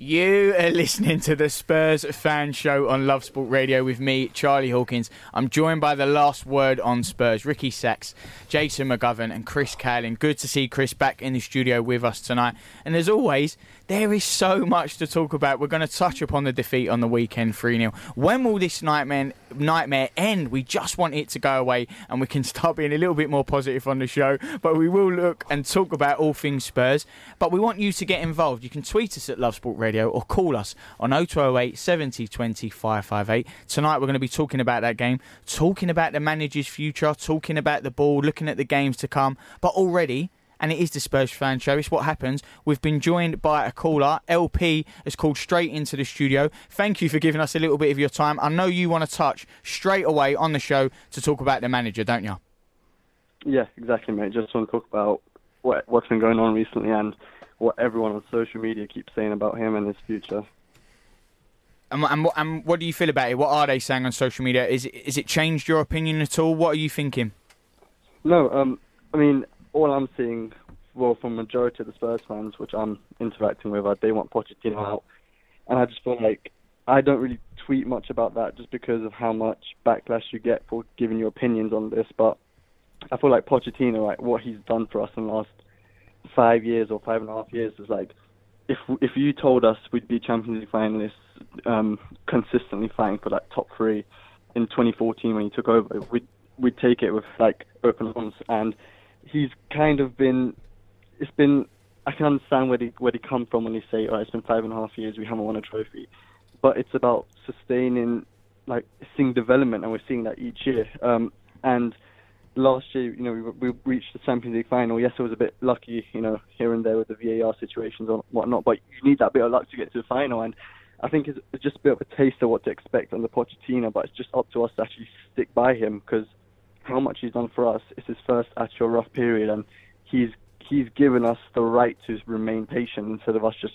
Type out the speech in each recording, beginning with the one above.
You are listening to the Spurs fan show on Love Sport Radio with me, Charlie Hawkins. I'm joined by the last word on Spurs, Ricky Sacks, Jason McGovern, and Chris Cowlin. Good to see Chris back in the studio with us tonight. And as always, there is so much to talk about. We're going to touch upon the defeat on the weekend 3 0. When will this nightmare, nightmare end? We just want it to go away and we can start being a little bit more positive on the show. But we will look and talk about all things Spurs. But we want you to get involved. You can tweet us at Love Sport Radio or call us on 0208 70 20 558. Tonight we're going to be talking about that game, talking about the manager's future, talking about the ball, looking at the games to come. But already, and it is the Spurs fan show. It's what happens. We've been joined by a caller. LP has called straight into the studio. Thank you for giving us a little bit of your time. I know you want to touch straight away on the show to talk about the manager, don't you? Yeah, exactly, mate. Just want to talk about what what's been going on recently and what everyone on social media keeps saying about him and his future. And, and, what- and what do you feel about it? What are they saying on social media? Is it, is it changed your opinion at all? What are you thinking? No, um, I mean, all I'm seeing, well, from majority of the Spurs fans, which I'm interacting with, are they want Pochettino out, and I just feel like I don't really tweet much about that just because of how much backlash you get for giving your opinions on this. But I feel like Pochettino, like what he's done for us in the last five years or five and a half years, is like if if you told us we'd be Champions League finalists, um, consistently fighting for that top three in 2014 when he took over, we'd we'd take it with like open arms. And he's kind of been, it's been. I can understand where they where they come from when they say, "Oh, it's been five and a half years, we haven't won a trophy," but it's about sustaining, like seeing development, and we're seeing that each year. Um, and last year, you know, we, we reached the Champions League final. Yes, it was a bit lucky, you know, here and there with the VAR situations and whatnot, but you need that bit of luck to get to the final. And I think it's, it's just a bit of a taste of what to expect under Pochettino, but it's just up to us to actually stick by him because how much he's done for us. It's his first actual rough period, and he's he's given us the right to remain patient instead of us just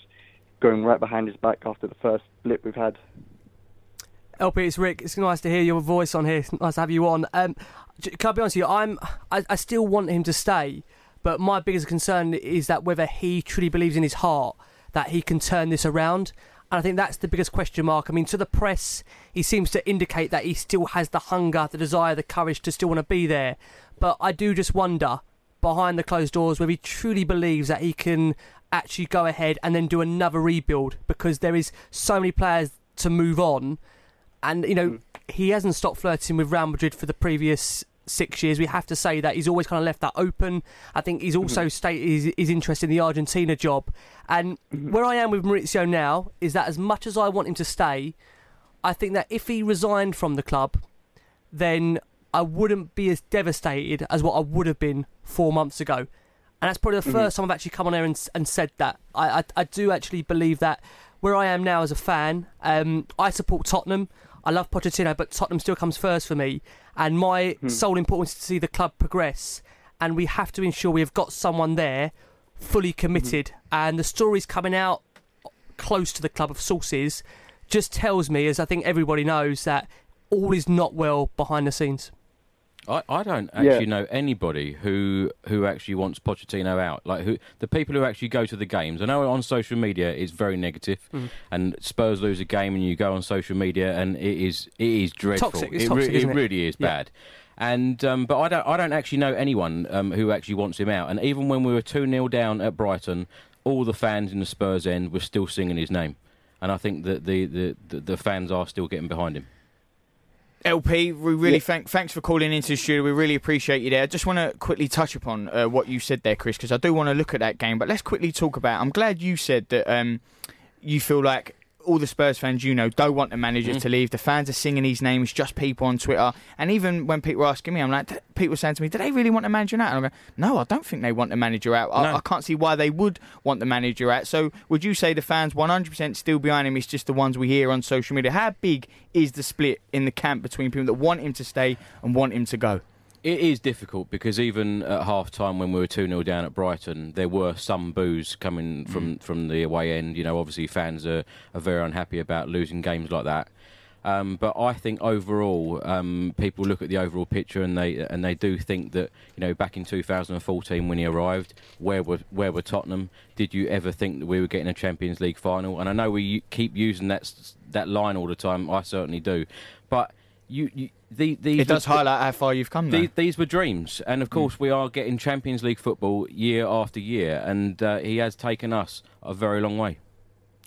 going right behind his back after the first blip we've had. LP, it's Rick. It's nice to hear your voice on here. It's nice to have you on. Um, can I be honest with you? I'm, I, I still want him to stay, but my biggest concern is that whether he truly believes in his heart that he can turn this around. And I think that's the biggest question mark. I mean, to the press, he seems to indicate that he still has the hunger, the desire, the courage to still want to be there. But I do just wonder, behind the closed doors, whether he truly believes that he can actually go ahead and then do another rebuild because there is so many players to move on and you know hmm. he hasn't stopped flirting with Real Madrid for the previous six years. We have to say that he's always kind of left that open. I think he's also stated his, his interest in the Argentina job. And where I am with Mauricio now is that as much as I want him to stay, I think that if he resigned from the club, then I wouldn't be as devastated as what I would have been four months ago. And that's probably the Mm-hmm. first time I've actually come on air and, and said that. I, I, I do actually believe that where I am now as a fan, um, I support Tottenham. I love Pochettino, but Tottenham still comes first for me. And my Hmm. sole importance is to see the club progress. And we have to ensure we have got someone there fully committed. And the stories coming out close to the club of sources just tells me, as I think everybody knows, that all is not well behind the scenes. I, I don't Yeah. actually know anybody who who actually wants Pochettino out. Like who the people who actually go to the games. I know on social media it's very negative, Mm. and Spurs lose a game and you go on social media and it is it is dreadful. Toxic, it's it, toxic, it isn't it? really is Yeah. bad. And um, but I don't I don't actually know anyone um, who actually wants him out. And even when we were two 0 down at Brighton, all the fans in the Spurs end were still singing his name. And I think that the, the, the, the fans are still getting behind him. LP, we really Yeah. thank thanks for calling into the studio. We really appreciate you there. I just want to quickly touch upon uh, what you said there, Chris, because I do want to look at that game. But let's quickly talk about. I'm glad you said that um, you feel like all the Spurs fans you know don't want the manager Mm. to leave. The fans are singing his name. It's just people on Twitter, and even when people were asking me, I'm like, people were saying to me, "Do they really want the manager out?" And I'm like, "No, I don't think they want the manager out. I, No. I can't see why they would want the manager out." So, would you say the fans 100% still behind him? It's just the ones we hear on social media. How big is the split in the camp between people that want him to stay and want him to go? It is difficult because even at half time when we were 2 0 down at Brighton, there were some boos coming from, from the away end. You know, obviously fans are, are very unhappy about losing games like that. Um, but I think overall, um, people look at the overall picture and they and they do think that you know back in 2014 when he arrived, where were where were Tottenham? Did you ever think that we were getting a Champions League final? And I know we keep using that that line all the time. I certainly do, but you, you the, these It does were- highlight how far you've come. Though. these, these were dreams, and of course, we are getting Champions League football year after year, and uh, he has taken us a very long way.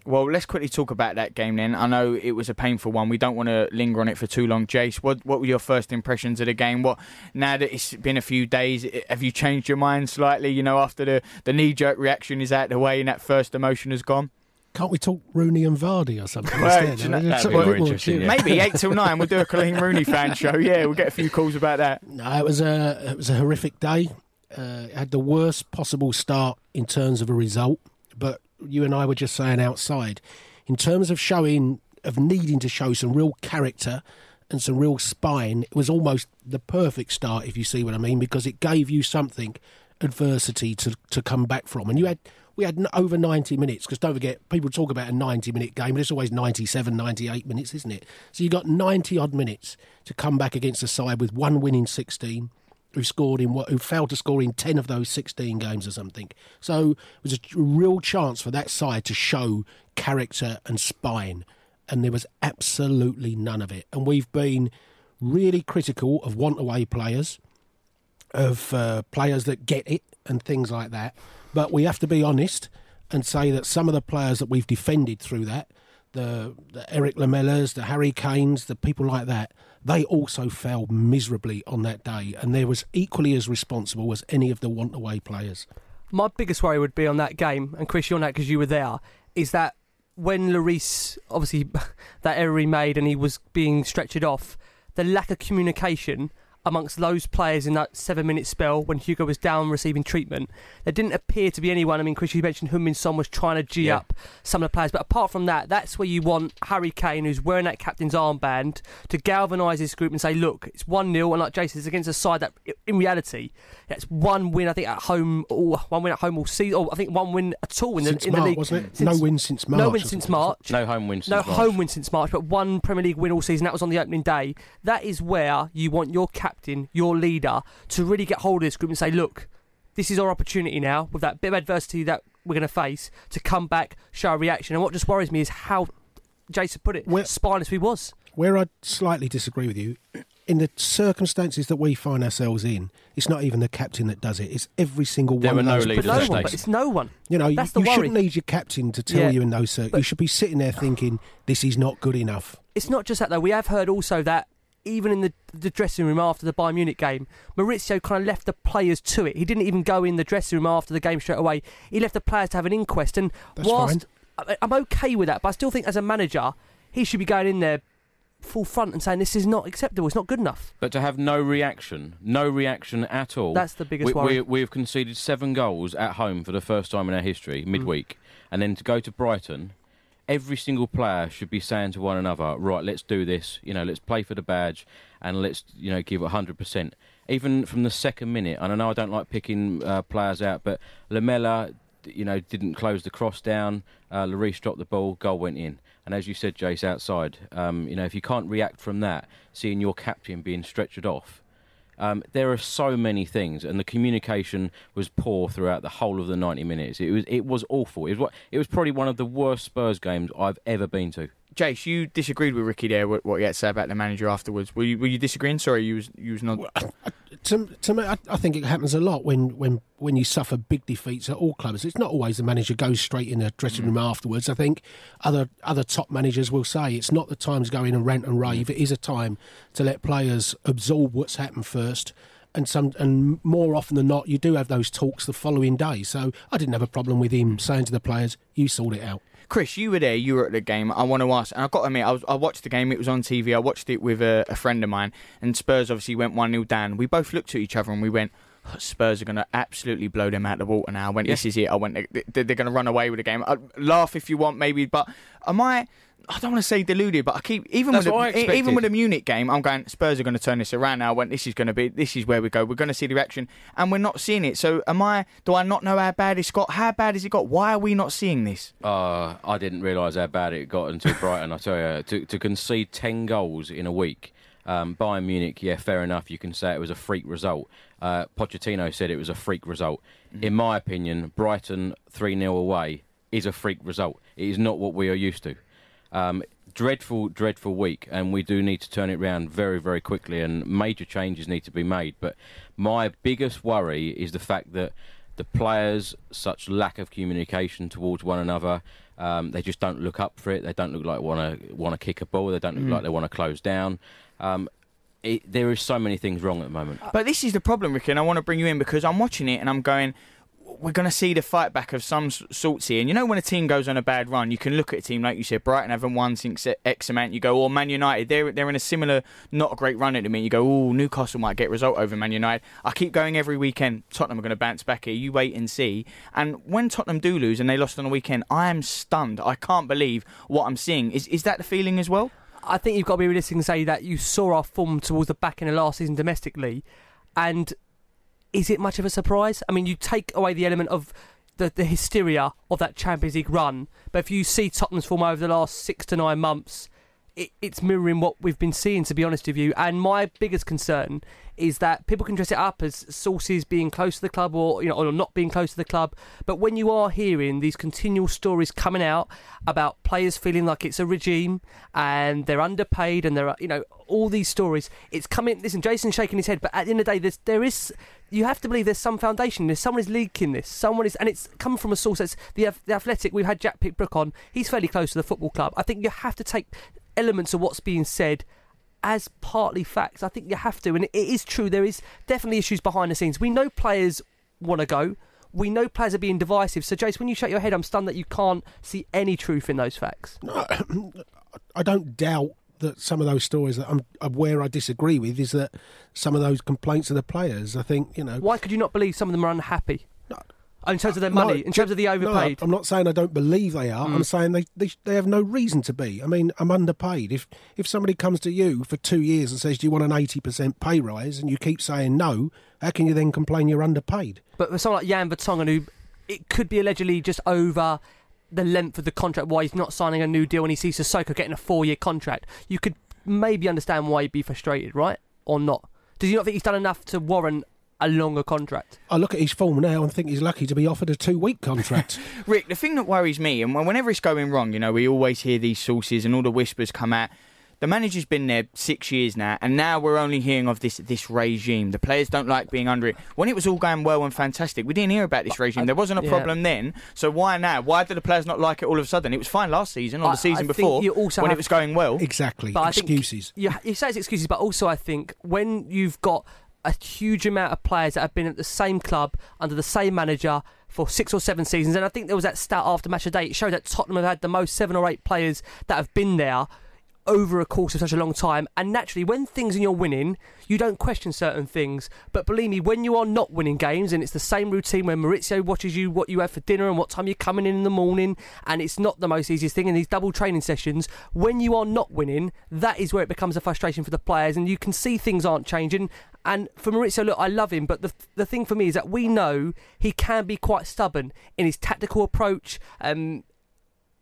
Well, let's quickly talk about that game then. I know it was a painful one. We don't want to linger on it for too long. Jace, what what were your first impressions of the game? What now that it's been a few days, have you changed your mind slightly? You know, after the the knee jerk reaction is out of the way and that first emotion has gone. Can't we talk Rooney and Vardy or something Well, instead? you know- I mean, that'd be more interesting, yeah. Maybe eight till nine, we'll do a Colleen Rooney fan show. Yeah, we'll get a few calls about that. No, it was a it was a horrific day. Uh, it had the worst possible start in terms of a result. But you and I were just saying outside, in terms of showing of needing to show some real character and some real spine, it was almost the perfect start, if you see what I mean, because it gave you something adversity to to come back from, and you had. We had over 90 minutes because don't forget, people talk about a 90 minute game, but it's always 97, 98 minutes, isn't it? So you got 90 odd minutes to come back against a side with one win in 16 who scored in what who failed to score in 10 of those 16 games or something. So it was a real chance for that side to show character and spine and there was absolutely none of it. And we've been really critical of want away players, of uh, players that get it and things like that. But we have to be honest and say that some of the players that we've defended through that, the, the Erik Lamelas, the Harry Kanes, the people like that, they also fell miserably on that day, and they was equally as responsible as any of the want away players. My biggest worry would be on that game, and Chris, you're that because you were there, is that when Lloris, obviously, that error he made and he was being stretched off, the lack of communication amongst those players in that seven minute spell when Hugo was down receiving treatment, there didn't appear to be anyone. I mean, Chris, you mentioned Heung-Min Son was trying to G Yeah. up some of the players, but apart from that, that's where you want Harry Kane, who's wearing that captain's armband, to galvanise his group and say, look, it's 1 0, and like Jason, it's against a side that, in reality, that's one win, I think, at home, or one win at home all season, or I think one win at all in the, in March, the league. wasn't it? Since- no win since March. No win since March. No home win since No March. home win since March, but one Premier League win all season. That was on the opening day. That is where you want your captain, your leader, to really get hold of this group and say, look, this is our opportunity now, with that bit of adversity that we're going to face, to come back, show a reaction. And what just worries me is how Jason put it, Well- spineless we was. Where I slightly disagree with you, in the circumstances that we find ourselves in, it's not even the captain that does it. It's every single There one were of no leaders But no one, but it's no one. You know, That's you, the you shouldn't need your captain to tell Yeah, you in those circumstances. You should be sitting there thinking, this is not good enough. it's not just that though. We have heard also that even in the the dressing room after the Bayern Munich game, Mauricio kind of left the players to it. He didn't even go in the dressing room after the game straight away. He left the players to have an inquest. And That's whilst I- I'm okay with that, but I still think as a manager, he should be going in there full front and saying this is not acceptable. It's not good enough. But to have no reaction, no reaction at all. That's the biggest we, worry. We, we've conceded seven goals at home for the first time in our history, mm. midweek. And then to go to Brighton, every single player should be saying to one another, right, let's do this. You know, let's play for the badge and let's, you know, give 100%. Even from the second minute, and I know I don't like picking uh, players out, but Lamela, you know, didn't close the cross down. Uh, Lloris dropped the ball, goal went in. And as you said, Jace, outside, um, you know, if you can't react from that, seeing your captain being stretchered off, um, there are so many things, and the communication was poor throughout the whole of the 90 minutes. It was it was awful. It was it was probably one of the worst Spurs games I've ever been to. Jace, you disagreed with Ricky there. What, what he had to say about the manager afterwards? Were you, were you disagreeing? Sorry, you was you was not. to, to me, I, I think it happens a lot when, when, when you suffer big defeats at all clubs. It's not always the manager goes straight in the dressing room mm. afterwards. I think other other top managers will say it's not the time to go in and rant and rave. Mm. It is a time to let players absorb what's happened first. And some, and more often than not, you do have those talks the following day. So I didn't have a problem with him saying to the players, "You sort it out." Chris, you were there. You were at the game. I want to ask, and I've got to admit, I, was, I watched the game. It was on TV. I watched it with a, a friend of mine, and Spurs obviously went one 0 down. We both looked at each other and we went. "Oh, Spurs are going to absolutely blow them out of the water now. I went, this is it. I went, they- they're going to run away with the game. i laugh if you want, maybe, but am I? I don't want to say deluded, but I keep even That's with what I even with a Munich game, I'm going Spurs are going to turn this around now. When this is going to be, this is where we go. We're going to see the reaction, and we're not seeing it. So, am I? Do I not know how bad it's got? How bad has it got? Why are we not seeing this? Uh, I didn't realise how bad it got until Brighton. I tell you, to, to concede ten goals in a week. Um, Bayern Munich, yeah, fair enough. You can say it was a freak result. Uh, Pochettino said it was a freak result. In my opinion, Brighton three 0 away is a freak result. It is not what we are used to. Um, dreadful, dreadful week, and we do need to turn it around very, very quickly, and major changes need to be made. But my biggest worry is the fact that the players, such lack of communication towards one another, um, they just don't look up for it. They don't look like want to want to kick a ball. They don't look like they want to close down. Um, it, there is so many things wrong at the moment. But this is the problem, Ricky, and I want to bring you in because I'm watching it and I'm going, we're going to see the fight back of some sorts here. And you know, when a team goes on a bad run, you can look at a team like you said, Brighton haven't won since X amount. You go, oh, Man United, they're they're in a similar, not a great run at the minute. You go, oh, Newcastle might get result over Man United. I keep going every weekend. Tottenham are going to bounce back here. You wait and see. And when Tottenham do lose and they lost on the weekend, I am stunned. I can't believe what I'm seeing. Is is that the feeling as well? I think you've got to be realistic and say that you saw our form towards the back end of last season domestically, and is it much of a surprise? I mean, you take away the element of the, the hysteria of that Champions League run, but if you see Tottenham's form over the last six to nine months, it, it's mirroring what we've been seeing, to be honest with you. And my biggest concern is that people can dress it up as sources being close to the club or you know or not being close to the club. But when you are hearing these continual stories coming out about players feeling like it's a regime and they're underpaid and there are you know all these stories, it's coming. Listen, Jason's shaking his head, but at the end of the day, there's, there is. You have to believe there's some foundation. There's someone is leaking this. Someone is, and it's coming from a source that's the the athletic. We've had Jack Pitt-Brooke on. He's fairly close to the football club. I think you have to take elements of what's being said as partly facts. I think you have to, and it is true. There is definitely issues behind the scenes. We know players want to go. We know players are being divisive. So, Jace, when you shake your head, I'm stunned that you can't see any truth in those facts. I don't doubt that some of those stories that I'm uh, where I disagree with is that some of those complaints of the players. I think you know. Why could you not believe some of them are unhappy? No. In terms of their No, money, in terms of the no, overpaid. I'm not saying I don't believe they are. Mm. I'm saying they, they they have no reason to be. I mean, I'm underpaid. If if somebody comes to you for two years and says, "Do you want an eighty percent pay rise?" and you keep saying no, how can you then complain you're underpaid? But for someone like Jan Vertonghen, who it could be allegedly just over the length of the contract, why he's not signing a new deal and he sees Sissoko getting a four year contract, you could maybe understand why he'd be frustrated, right? Or not? Does he not think he's done enough to warrant a longer contract? I look at his form now and think he's lucky to be offered a two week contract. Rick, the thing that worries me, and whenever it's going wrong, you know, we always hear these sources and all the whispers come out. The manager's been there six years now, and now we're only hearing of this this regime. The players don't like being under it. When it was all going well and fantastic, we didn't hear about this regime. There wasn't a yeah. problem then. So why now? Why do the players not like it all of a sudden? It was fine last season or I- the season I before you also when it was going well. exactly. But I think Excuses. you, you say it's excuses, but also I think when you've got a huge amount of players that have been at the same club under the same manager for six or seven seasons, and I think there was that stat after match of day. It showed that Tottenham have had the most seven or eight players that have been there. over a course of such a long time. And naturally, when things and you're winning, you don't question certain things. But believe me, when you are not winning games, and it's the same routine where Mauricio watches you what you have for dinner and what time you're coming in in the morning, and it's not the most easiest thing in these double training sessions. When you are not winning, that is where it becomes a frustration for the players, and you can see things aren't changing. And for Mauricio, look, I love him, but the the thing for me is that we know he can be quite stubborn in his tactical approach. Um,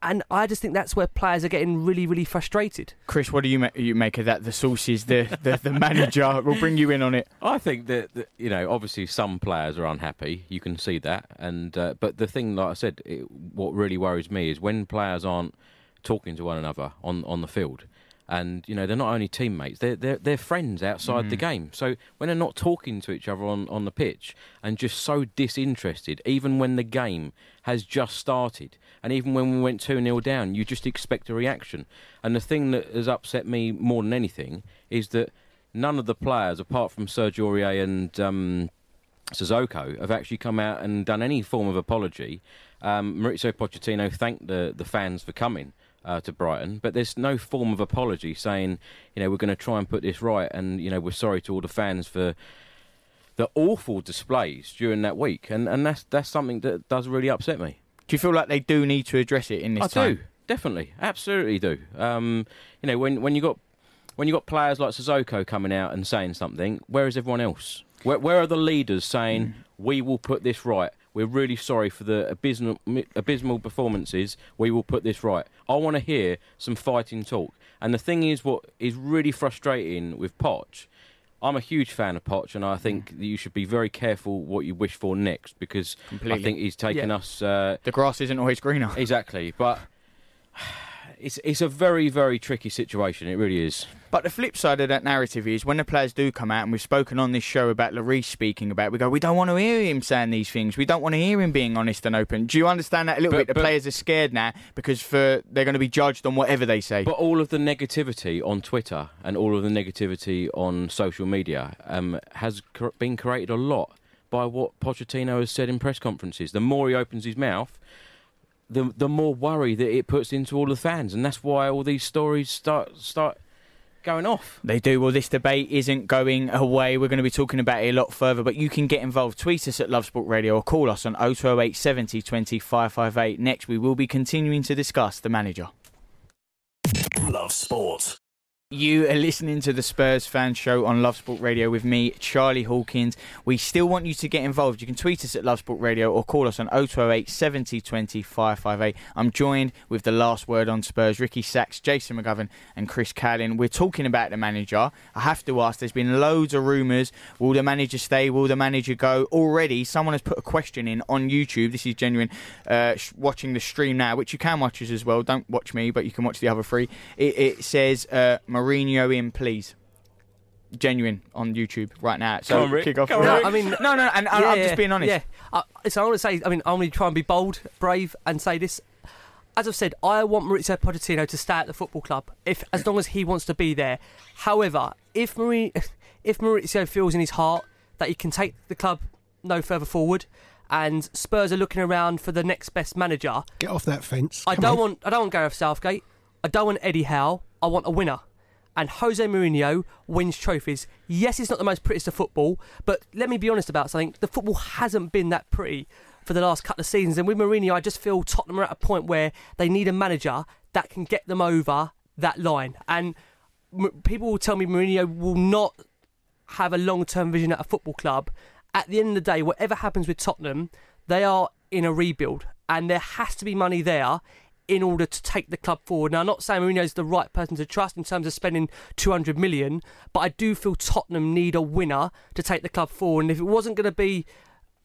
and I just think that's where players are getting really, really frustrated. Chris, what do you, ma- you make of that? The sources, the, the, the manager, we'll bring you in on it. I think that, that you know, obviously some players are unhappy. You can see that, and uh, but the thing, like I said, it, what really worries me is when players aren't talking to one another on on the field. And you know they're not only teammates; they're they're, they're friends outside the game. So when they're not talking to each other on, on the pitch and just so disinterested, even when the game has just started, and even when we went two 0 down, you just expect a reaction. And the thing that has upset me more than anything is that none of the players, apart from Sergio Aurier and um, Sissoko, have actually come out and done any form of apology. Um, Mauricio Pochettino thanked the the fans for coming uh, to Brighton, but there's no form of apology saying, you know, we're going to try and put this right, and you know, we're sorry to all the fans for the awful displays during that week, and and that's that's something that does really upset me. Do you feel like they do need to address it in this I time? do definitely, absolutely do. Um, you know, when when you got when you got players like Sissoko coming out and saying something, where is everyone else? Where, where are the leaders saying we will put this right? We're really sorry for the abysmal, abysmal performances. We will put this right. I want to hear some fighting talk. And the thing is, what is really frustrating with Poch, I'm a huge fan of Poch, and I think that you should be very careful what you wish for next because Completely. I think he's taken Yeah. us. Uh, The grass isn't always greener. exactly, but it's it's a very very tricky situation. It really is. But the flip side of that narrative is when the players do come out, and we've spoken on this show about Lloris speaking about, it, we go, we don't want to hear him saying these things. We don't want to hear him being honest and open. Do you understand that a little But- bit? The but- players are scared now because for they're going to be judged on whatever they say. But all of the negativity on Twitter and all of the negativity on social media um, has cr- been created a lot by what Pochettino has said in press conferences. The more he opens his mouth, the the more worry that it puts into all the fans, and that's why all these stories start start going off. They do. Well, this debate isn't going away. We're going to be talking about it a lot further, but you can get involved. Tweet us at Love Sport Radio or call us on 0208 70 20 558. Next, we will be continuing to discuss the manager. Love sport. You are listening to the Spurs Fan Show on Love Sport Radio with me, Charlie Hawkins. We still want you to get involved. You can tweet us at Love Sport Radio or call us on 0208 70 20 558. I'm joined with the last word on Spurs, Ricky Sacks, Jason McGovern, and Chris Cowlin. We're talking about the manager. I have to ask, there's been loads of rumours. Will the manager stay? Will the manager go? Already, someone has put a question in on YouTube. This is genuine. Uh, watching the stream now, which you can watch us as well. Don't watch me, but you can watch the other three. It, it says, uh, Mourinho in, please. Genuine on YouTube right now. So Come on, Rick. kick off. Come on, No, I mean, no, no, and, and Yeah, I'm just being honest. Yeah. Uh, so I want to say, I mean, I'm going to try and be bold, brave, and say this. As I've said, I want Mauricio Pochettino to stay at the football club, if as long as he wants to be there. However, if Mauri, if Mauricio feels in his heart that he can take the club no further forward, and Spurs are looking around for the next best manager, Get off that fence. I Come don't on. want I don't want Gareth Southgate. I don't want Eddie Howe. I want a winner. And Jose Mourinho wins trophies. Yes, it's not the most prettiest of football, but let me be honest about something. The football hasn't been that pretty for the last couple of seasons. And with Mourinho, I just feel Tottenham are at a point where they need a manager that can get them over that line. And people will tell me Mourinho will not have a long term vision at a football club. At the end of the day, whatever happens with Tottenham, they are in a rebuild, and there has to be money there in order to take the club forward. Now, I'm not saying Mourinho's the right person to trust in terms of spending 200 million, but I do feel Tottenham need a winner to take the club forward. And if it wasn't going to be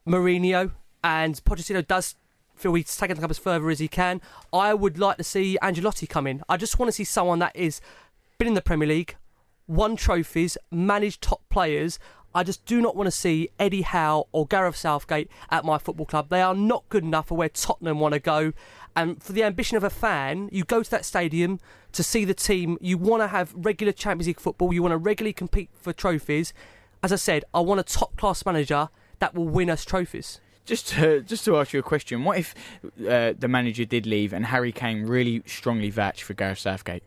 Mourinho and Pochettino does feel he's taking the club as further as he can, I would like to see Ancelotti come in. I just want to see someone that is been in the Premier League, won trophies, managed top players. I just do not want to see Eddie Howe or Gareth Southgate at my football club. They are not good enough for where Tottenham want to go. And for the ambition of a fan, you go to that stadium to see the team. You want to have regular Champions League football. You want to regularly compete for trophies. As I said, I want a top class manager that will win us trophies. Just to, just to ask you a question, what if uh, the manager did leave and Harry Kane really strongly vouched for Gareth Southgate?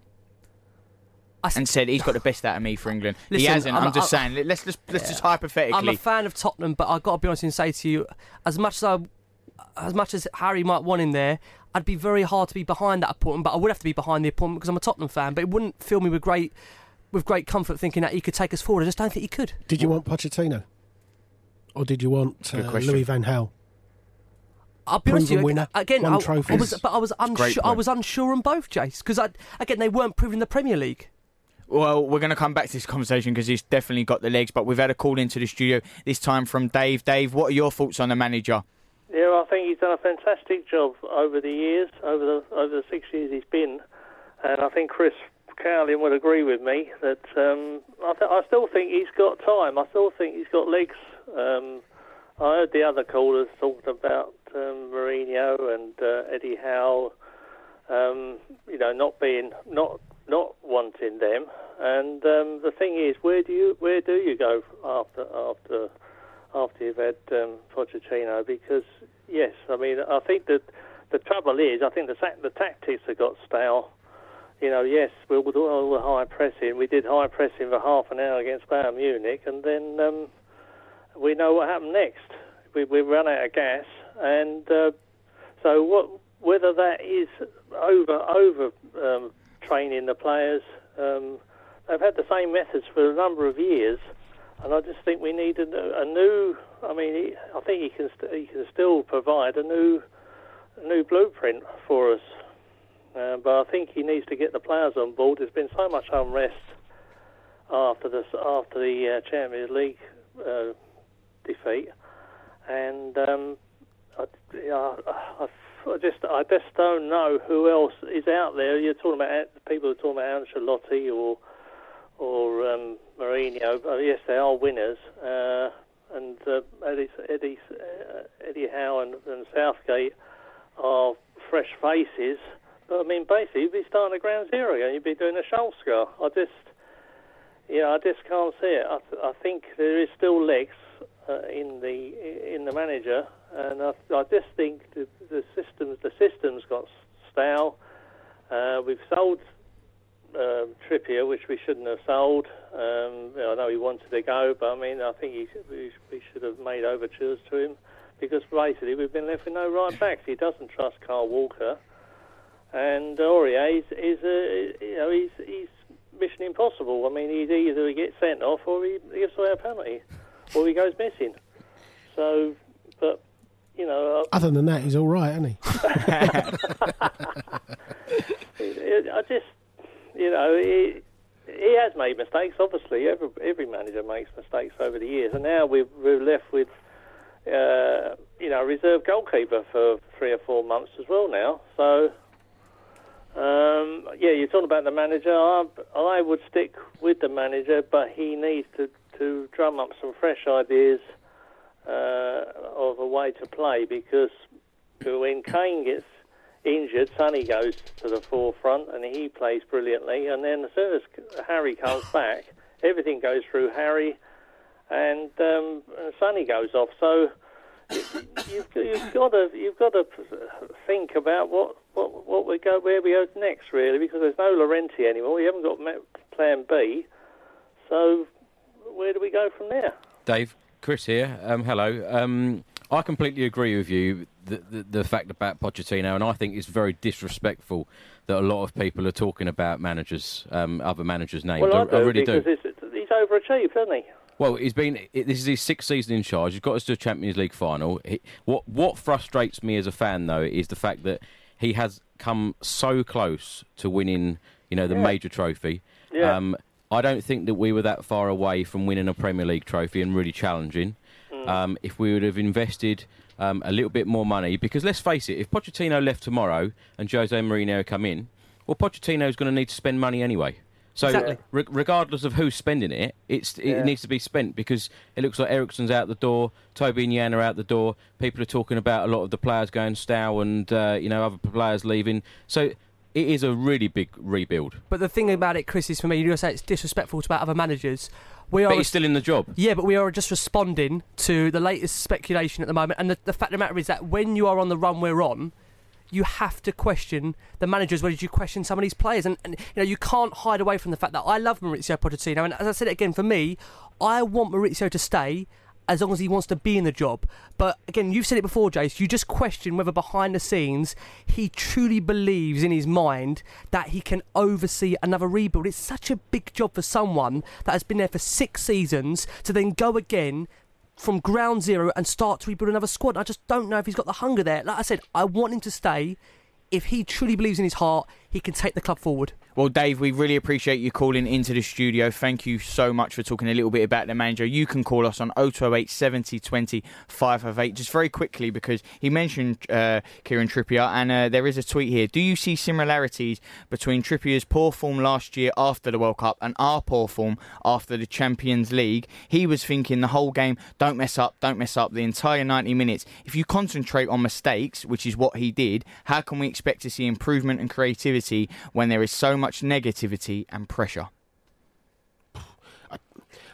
And said he's got the best out of me for England. he hasn't. I'm, I'm- just I'm- saying. Let's just let's just I'm a fan of Tottenham, but I've got to be honest and say to you, as much as I, as much as Harry might want in there, I'd be very hard to be behind that appointment. But I would have to be behind the appointment because I'm a Tottenham fan. But it wouldn't fill me with great, with great comfort thinking that he could take us forward. I just don't think he could. Did you want Pochettino? Or did you want uh. Louis Van Gaal? I'll be honest with you. winner, Again, won I, I trophies. was, but I was unsure. I was unsure on both, Jace, because again they weren't proving the Premier League. Well, we're going to come back to this conversation because he's definitely got the legs. But we've had a call into the studio this time from Dave. Dave, what are your thoughts on the manager? Yeah, I think he's done a fantastic job over the years, over the over the six years he's been, and I think Chris Cowlin would agree with me that um, I, th- I still think he's got time. I still think he's got legs. Um, I heard the other callers talking about um, Mourinho and uh, Eddie Howe, um, you know, not being not not wanting them. And um, the thing is, where do you where do you go after after after you've had um, Pochettino? Because yes, I mean, I think that the trouble is, I think the the tactics have got stale. You know, yes, we'll do all the high pressing. We did high pressing for half an hour against Bayern Munich, and then um, we know what happened next. We we run out of gas, and uh, so what? Whether that is over over um, training the players, um, they've had the same methods for a number of years, and I just think we need a, new- a new. I mean, I think he can st- he can still provide a new a new blueprint for us. Uh, but I think he needs to get the players on board. There's been so much unrest after the after the uh, Champions League uh, defeat, and um, I, I, I just I just don't know who else is out there. You're talking about people are talking about Ancelotti or or um, Mourinho. But yes, they are winners. Uh, and uh, Eddie Eddie uh, Eddie Howe and, and Southgate are fresh faces. But I mean, basically, you'd be starting at ground zero again. You'd be doing a Solskjaer. I just, yeah, I just can't see it. I, th- I think there is still legs uh, in the in the manager, and I, I just think the, the systems the systems got stale. Uh, we've sold um, Trippier, which we shouldn't have sold. Um, you know, I know he wanted to go, but I mean, I think he, we, we should have made overtures to him because basically we've been left with no right backs. He doesn't trust Kyle Walker, and Aurier is, is uh, you know he's he's mission impossible. I mean, he's either he gets sent off or he gives away a penalty, or he goes missing. So, but you know, Other than that, he's all right, isn't he? I just you know he he has made mistakes. Obviously, every every manager makes mistakes over the years, and now we're, we're left with. Uh, you know, reserve goalkeeper for three or four months as well now. So, um, yeah, you're talking about the manager. I, I would stick with the manager, but he needs to, to drum up some fresh ideas uh, of a way to play because when Kane gets injured, Sonny goes to the forefront and he plays brilliantly. And then as soon as Harry comes back, everything goes through Harry and, um, Sonny goes off. So you've, you've got to you've got to think about what what what we go where we go next really because there's no Llorente anymore. We haven't got Plan B, so where do we go from there? Dave, Chris here. Um, hello. Um, I completely agree with you. The, the, the fact about Pochettino, and I think it's very disrespectful that a lot of people are talking about managers, um, other managers' names. well, I, I, do I really do. he's overachieved, hasn't he? Well, he's been. This is his sixth season in charge. He's got us to a Champions League final. He, what What frustrates me as a fan, though, is the fact that he has come so close to winning, you know, the Yeah. major trophy. Yeah. Um, I don't think that we were that far away from winning a Premier League trophy and really challenging. Um, if we would have invested um, a little bit more money, because let's face it, if Pochettino left tomorrow and Jose Mourinho come in, well, Pochettino's going to need to spend money anyway. So, Exactly. re- regardless of who's spending it, it's Yeah. it needs to be spent because it looks like Eriksen's out the door, Toby and Jan are out the door. People are talking about a lot of the players going Stow and uh, you know other players leaving. So it is a really big rebuild. But the thing about it, Chris, is for me, you say it's disrespectful to about other managers. We are But he's still in the job. Yeah, but we are just responding to the latest speculation at the moment. And the, the fact of the matter is that when you are on the run we're on, you have to question the managers. Where did you question some of these players? And, and you know you can't hide away from the fact that I love Mauricio Pochettino. And as I said it again, for me, I want Mauricio to stay as long as he wants to be in the job. But again, you've said it before, Jace. You just question whether behind the scenes he truly believes in his mind that he can oversee another rebuild. It's such a big job for someone that has been there for six seasons to then go again from ground zero and start to rebuild another squad. I just don't know if he's got the hunger there. Like I said, I want him to stay. If he truly believes in his heart, he can take the club forward. Well, Dave, we really appreciate you calling into the studio. Thank you so much for talking a little bit about the manager. You can call us on 0208 70 20 558. Just very quickly, because he mentioned uh, Kieran Trippier, and uh, there is a tweet here. Do you see similarities between Trippier's poor form last year after the World Cup and our poor form after the Champions League? He was thinking the whole game, don't mess up, don't mess up, the entire 90 minutes. If you concentrate on mistakes, which is what he did, how can we expect to see improvement and creativity when there is so much negativity and pressure? I,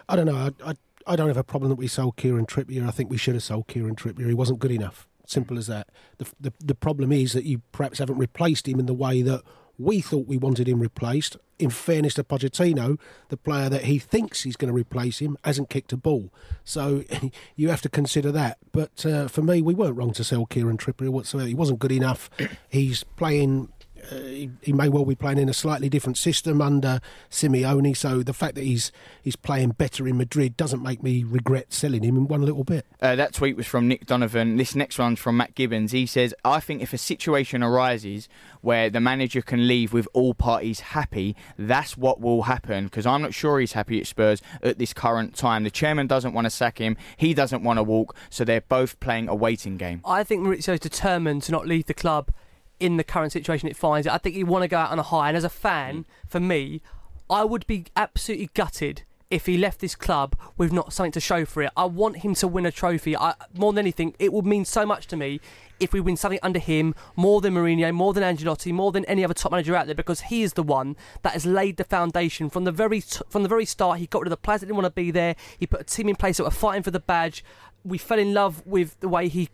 I don't know. I, I, I don't have a problem that we sold Kieran Trippier. I think we should have sold Kieran Trippier. He wasn't good enough. Simple as that. The, the, the problem is that you perhaps haven't replaced him in the way that we thought we wanted him replaced. In fairness to Pochettino, the player that he thinks he's going to replace him hasn't kicked a ball. So you have to consider that. But uh, for me, we weren't wrong to sell Kieran Trippier whatsoever. He wasn't good enough. He's playing he, he, may well be playing in a slightly different system under Simeone. So the fact that he's he's playing better in Madrid doesn't make me regret selling him in one little bit. Uh, that tweet was from Nick Donovan. This next one's from Matt Gibbons. He says, "I think if a situation arises where the manager can leave with all parties happy, that's what will happen. Because I'm not sure he's happy at Spurs at this current time. The chairman doesn't want to sack him. He doesn't want to walk. So they're both playing a waiting game. I think Mauricio's determined to not leave the club." In the current situation it finds it. I think you want to go out on a high. And as a fan, mm. for me, I would be absolutely gutted if he left this club with not something to show for it. I want him to win a trophy. I, more than anything, it would mean so much to me if we win something under him, more than Mourinho, more than Ancelotti, more than any other top manager out there, because he is the one that has laid the foundation from the very t- from the very start. He got rid of the players that didn't want to be there. He put a team in place that were fighting for the badge we fell in love with the way he,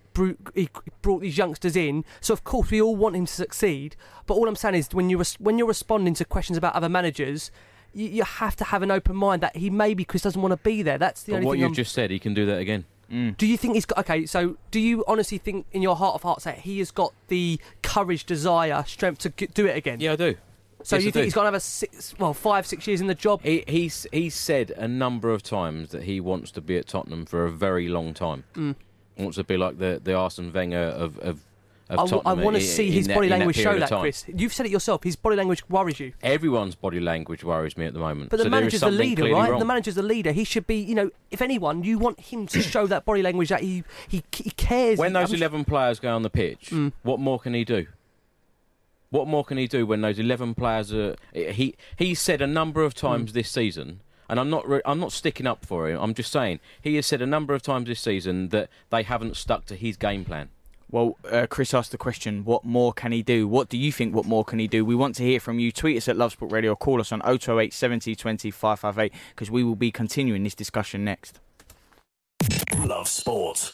he brought these youngsters in. So of course we all want him to succeed. But all I'm saying is when you res- when you're responding to questions about other managers, you, you, have to have an open mind that he maybe Chris doesn't want to be there. That's the but only what thing. What you I'm... just said, he can do that again. Mm. Do you think he's got okay? So, do you honestly think, in your heart of hearts, that he has got the courage, desire, strength to do it again? Yeah, I do. So yes, you I think do. going to have a six, well, five, six years in the job? He, he's he's said a number of times that he wants to be at Tottenham for a very long time. Mm. Wants to be like the the Arsene Wenger of. of I, I want to see his body language that show that, Chris. You've said it yourself. His body language worries you. Everyone's body language worries me at the moment. But the so manager's the leader, right? Wrong. The manager's the leader. He should be, you know, if anyone, you want him to show that body language that he he, he cares. When those I'm 11 players go on the pitch, mm. what more can he do? What more can he do when those eleven players are? He he said a number of times mm. this season, and I'm not re- I'm not sticking up for him. I'm just saying he has said a number of times this season that they haven't stuck to his game plan. Well, uh, Chris asked the question, what more can he do? What do you think, what more can he do? We want to hear from you. Tweet us at Love Sport Radio or call us on 028 70 20 558 because we will be continuing this discussion next. Love Sport.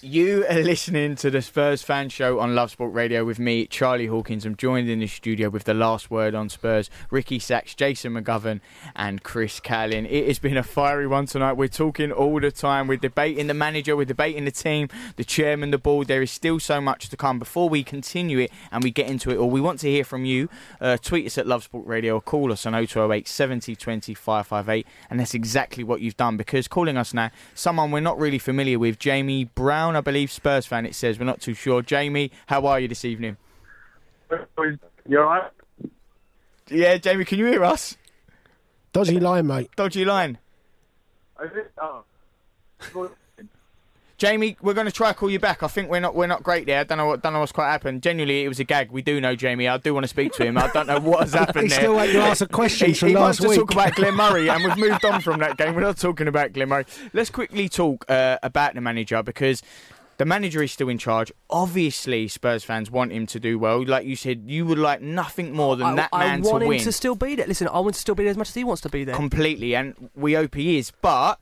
You are listening to the Spurs fan show on Love Sport Radio with me, Charlie Hawkins. I'm joined in the studio with the last word on Spurs, Ricky Sacks, Jason McGovern, and Chris Cowlin. It has been a fiery one tonight. We're talking all the time. We're debating the manager, we're debating the team, the chairman, the board. There is still so much to come. Before we continue it and we get into it all, we want to hear from you. Uh, tweet us at Love Sport Radio or call us on 0208 70 20 558. And that's exactly what you've done because calling us now, someone we're not really familiar with, Jamie Brown. Brown, I believe, Spurs fan, it says. We're not too sure. Jamie, how are you this evening? You alright? Yeah, Jamie, can you hear us? Dodgy line, mate. Dodgy line. Oh. Jamie, we're going to try to call you back. I think we're not we're not great there. I don't know what don't know what's quite happened. Genuinely, it was a gag. We do know Jamie. I do want to speak to him. I don't know what has happened He's there. still waiting to ask a question he, from he last wants to talk about Glenn Murray, and we've moved on from that game. We're not talking about Glenn Murray. Let's quickly talk uh, about the manager because the manager is still in charge. Obviously, Spurs fans want him to do well. Like you said, you would like nothing more than I, that I man want him to still be there. Listen, I want to still be there as much as he wants to be there. Completely, and we hope he is. But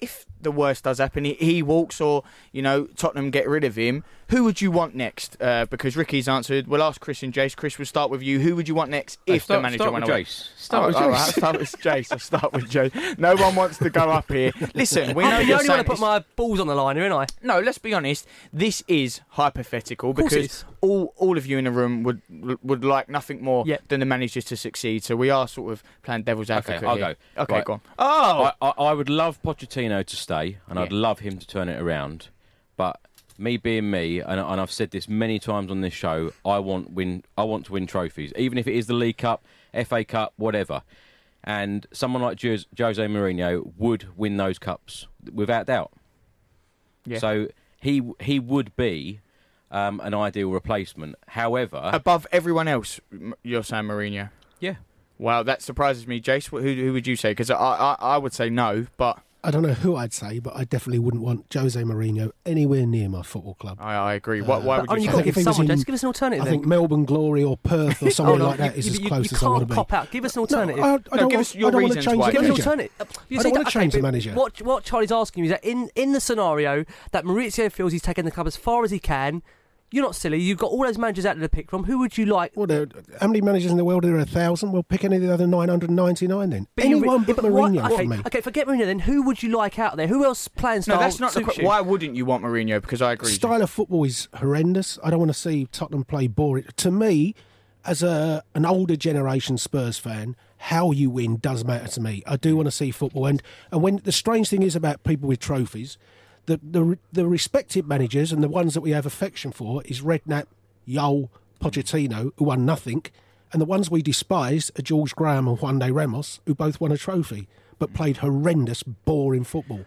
if the worst does happen, he, he walks or you know Tottenham get rid of him, who would you want next? Uh, because Ricky's answered. We'll ask Chris and Jace. Chris, we'll start with you. Who would you want next if start- the manager start went with away? Jace. Start Oh, with all Jace. right, I'll start with Jace. I'll start with Jace. No one wants to go up here. Listen, we know I'm the you're only one to put my balls on the line, aren't I? no, let's be honest. This is hypothetical because all all of you in the room would would like nothing more Yep. than the manager to succeed. So we are sort of playing devil's advocate. I'll here. go. Okay, Right. go on. Oh, I, I, I would love Pochettino to stay, and I'd love him to turn it around. But me being me, and, and I've said this many times on this show, I want win. I want to win trophies, even if it is the League Cup, FA Cup, whatever. And someone like Jose, Jose Mourinho would win those cups without doubt. Yeah. So he he would be um, an ideal replacement. However, above everyone else, you're saying Mourinho. yeah, Wow, that surprises me, Jace. Who, who would you say? Because I, I I would say no, but I don't know who I'd say, but I definitely wouldn't want Jose Mourinho anywhere near my football club. I, I agree. Why, why But, would I mean, you you've got to give someone. in- Just give us an alternative. I then. think Melbourne Glory or Perth or Oh, somewhere no, like that you, is you, as you, close as I want can't to be. cop out. Give us an No, alternative. I, I No, don't give want, us your I to reasons change why. the Give us an manager. alternative. You I don't wanna change okay, the manager. What, what Charlie's asking you is that in, in the scenario that Mauricio feels he's taken the club as far as he can, you're not silly. You've got all those managers out there to pick from. Who would you like? Well, there, how many managers in the world are there? A thousand? Well, pick any of the other 999 then. But Anyone yeah, but but what- Mourinho okay, for me. okay, forget Mourinho then. Who would you like out there? Who else playing No, style that's not the. question. Why wouldn't you want Mourinho? Because I agree. Style of football is horrendous. I don't want to see Tottenham play boring. To me, as a an older generation Spurs fan, how you win does matter to me. I do want to see football, and and when the strange thing is about people with trophies, the the the respected managers and the ones that we have affection for is Redknapp, Jol, Pochettino, who won nothing, and the ones we despise are George Graham and Juande Ramos, who both won a trophy but mm. played horrendous, boring football.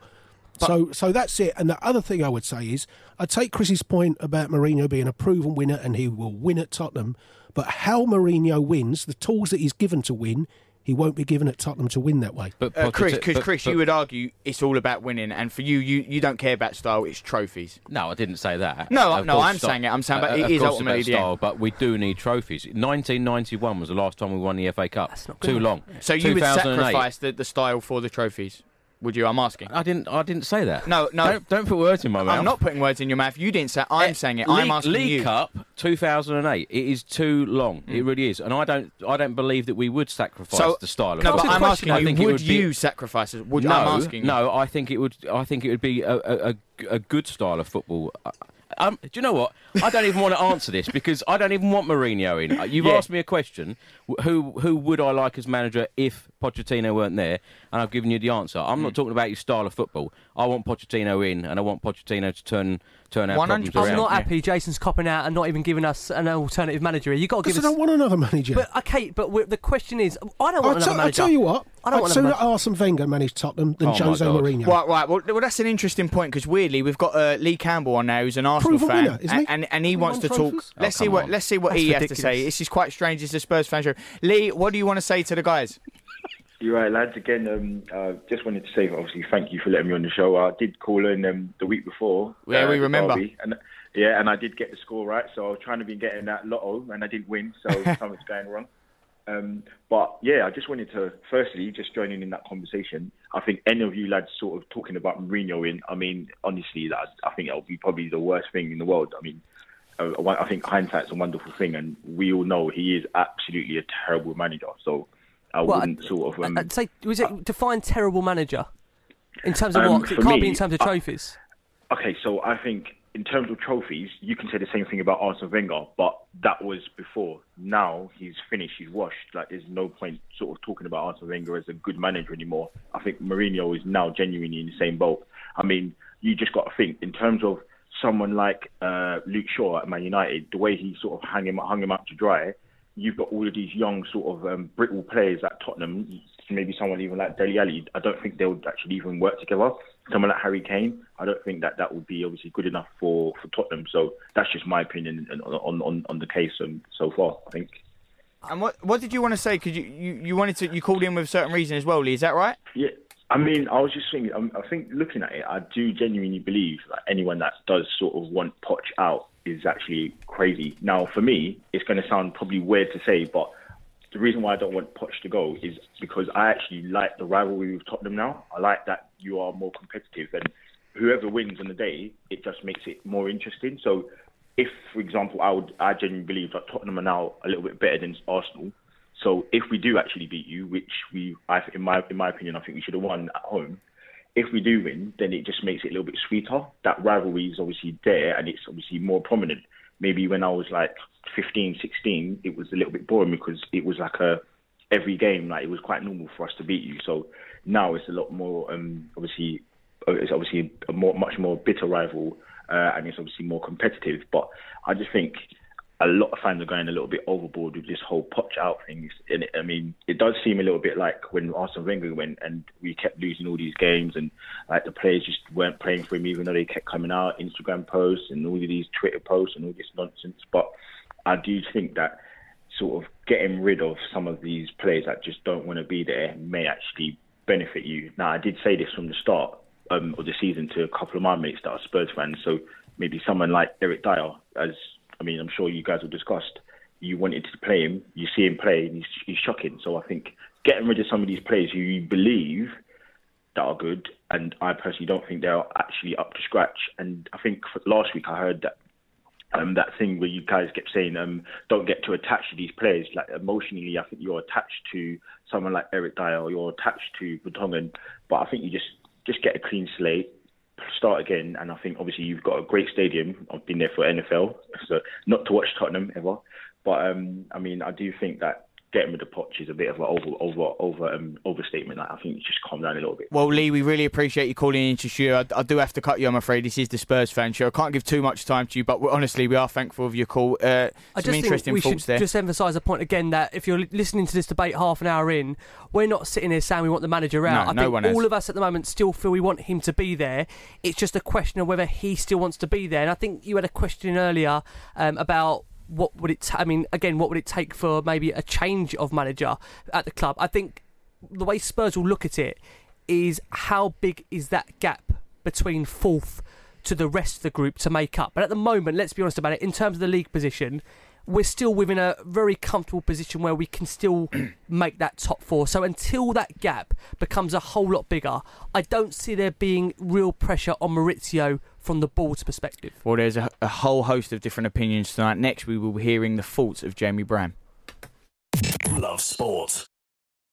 so, so that's it. And the other thing I would say is, I take Chris's point about Mourinho being a proven winner and he will win at Tottenham. But how Mourinho wins, the tools that he's given to win, he won't be given at Tottenham to win that way. but Uh, Chris, Pochett- because but- Chris, but- you would argue it's all about winning, and for you, you, you don't care about style; it's trophies. No, I didn't say that. No, Of no, I'm style- saying it. I'm saying, but uh, it of ultimately about the end. style, But we do need trophies. 1991 was the last time we won the FA Cup. That's not good Too enough. long. So you would sacrifice the, the style for the trophies? Would you? I'm asking. I didn't. I didn't say that. No, no. Don't, don't put words in my mouth. I'm not putting words in your mouth. You didn't say. I'm Eh, saying it. League, I'm asking League you. Cup 2008. It is too long. It really is, and I don't. I don't believe that we would sacrifice So- the style of No, but I'm question, asking I you. Would, would be- you sacrifice it? Would no, I'm asking you. no. I think it would. I think it would be a a, a, a good style of football. Uh, Um, do you know what? I don't even want to answer this because I don't even want Mourinho in. Uh, You've Yeah. asked me a question. Wh- Who who would I like as manager if Pochettino weren't there? And I've given you the answer. I'm Hmm. not talking about your style of football. I want Pochettino in, and I want Pochettino to turn turn our 100%. I'm not happy Jason's copping out and not even giving us an alternative manager. You've got to Because give I don't want another manager. But okay, but the question is, I don't I'll, want another tell- I'll tell you what. I don't I'd want sooner another. Arsene Wenger manage Tottenham than Oh, my Jose Mourinho. Right, right. Well, well, that's an interesting point because weirdly we've got uh, Lee Campbell on now, who's an Arsenal Proven fan, winner, isn't he? and, and and he He wants to won talk. trophies? Let's Oh, see come what on. let's see what That's he has to say. This is quite strange. It's a Spurs fan show. Lee, what do you want to say to the guys? You're right, lads. Again, um, uh, just wanted to say, obviously, thank you for letting me on the show. I did call in um, the week before. Yeah, uh, we remember. derby, and yeah, and I did get the score right. So I was trying to be getting that lotto, and I didn't win. So something's going wrong. Um, but yeah, I just wanted to, firstly, just joining in that conversation. I think any of you lads sort of talking about Mourinho in. I mean, honestly, that I think it'll be probably the worst thing in the world. I mean, I think hindsight's a wonderful thing, and we all know he is absolutely a terrible manager. So I Well, wouldn't sort of. Um, I'd say, was it define terrible manager in terms of Um, what? It can't be in terms of I- trophies. Okay, so I think in terms of trophies, you can say the same thing about Arsene Wenger, but that was before. Now he's finished, he's washed. Like there's no point sort of talking about Arsene Wenger as a good manager anymore. I think Mourinho is now genuinely in the same boat. I mean, you just got to think in terms of someone like uh, Luke Shaw at Man United, the way he sort of hung him hung him up to dry. You've got all of these young sort of um, brittle players at Tottenham. Maybe someone even like Dele Alli. I don't think they would actually even work together. Someone like Harry Kane. I don't think that that would be obviously good enough for, for Tottenham. So that's just my opinion on on, on, on the case um, so far. I think. And what what did you want to say? Because you, you, you wanted to you called in with a certain reason as well, Lee. Is that right? Yeah, I mean, I was just thinking. um, I think looking at it, I do genuinely believe that anyone that does sort of want Poch out is actually crazy. Now, for me, it's going to sound probably weird to say, but the reason why I don't want Poch to go is because I actually like the rivalry with Tottenham now. I like that you are more competitive and whoever wins on the day, it just makes it more interesting. So if, for example, I would, I genuinely believe that Tottenham are now a little bit better than Arsenal. So if we do actually beat you, which we, I, in my in my opinion, I think we should have won at home. If we do win, then it just makes it a little bit sweeter. That rivalry is obviously there, and it's obviously more prominent. Maybe when I was like 15, 16, it was a little bit boring because it was like a every game, like it was quite normal for us to beat you. So now it's a lot more, um, obviously, uh, it's obviously a more, much more bitter rival, uh, and it's obviously more competitive. But I just think a lot of fans are going a little bit overboard with this whole Poch out thing. And I mean, it does seem a little bit like when Arsene Wenger went and we kept losing all these games, and like the players just weren't playing for him, even though they kept coming out Instagram posts and all of these Twitter posts and all this nonsense. But I do think that sort of getting rid of some of these players that just don't want to be there may actually benefit you. Now, I did say this from the start um, of the season to a couple of my mates that are Spurs fans. So maybe someone like Eric Dier, as I mean, I'm sure you guys have discussed. You wanted to play him, you see him play, and he's, he's shocking. So I think getting rid of some of these players who you believe that are good, and I personally don't think they're actually up to scratch. And I think last week I heard that um, that thing where you guys kept saying, um, don't get too attached to these players. Like emotionally, I think you're attached to someone like Eric Dier or you're attached to Vertonghen. But I think you just just get a clean slate, start again. And I think obviously you've got a great stadium. I've been there for NFL, so not to watch Tottenham ever. But um, I mean, I do think that getting rid of Poch is a bit of an over over over um, overstatement. Like, I think it's just calm down a little bit. Well, Lee, we really appreciate you calling into show. I, I, do have to cut you. I'm afraid this is the Spurs fan show. I can't give too much time to you, but honestly, we are thankful of your call. Uh, I some just interesting think we thoughts should there. just emphasise a point again that if you're listening to this debate half an hour in, we're not sitting here saying we want the manager out. No, I no think one all has. of us at the moment still feel we want him to be there. It's just a question of whether he still wants to be there. And I think you had a question earlier um, about what would it? ta- I mean, again, what would it take for maybe a change of manager at the club? I think the way Spurs will look at it is how big is that gap between fourth to the rest of the group to make up. But at the moment, let's be honest about it. In terms of the league position, we're still within a very comfortable position where we can still make that top four. So until that gap becomes a whole lot bigger, I don't see there being real pressure on Mauricio from the board's perspective. Well, there's a, a whole host of different opinions tonight. Next, we will be hearing the thoughts of Jamie Brown. Love sport.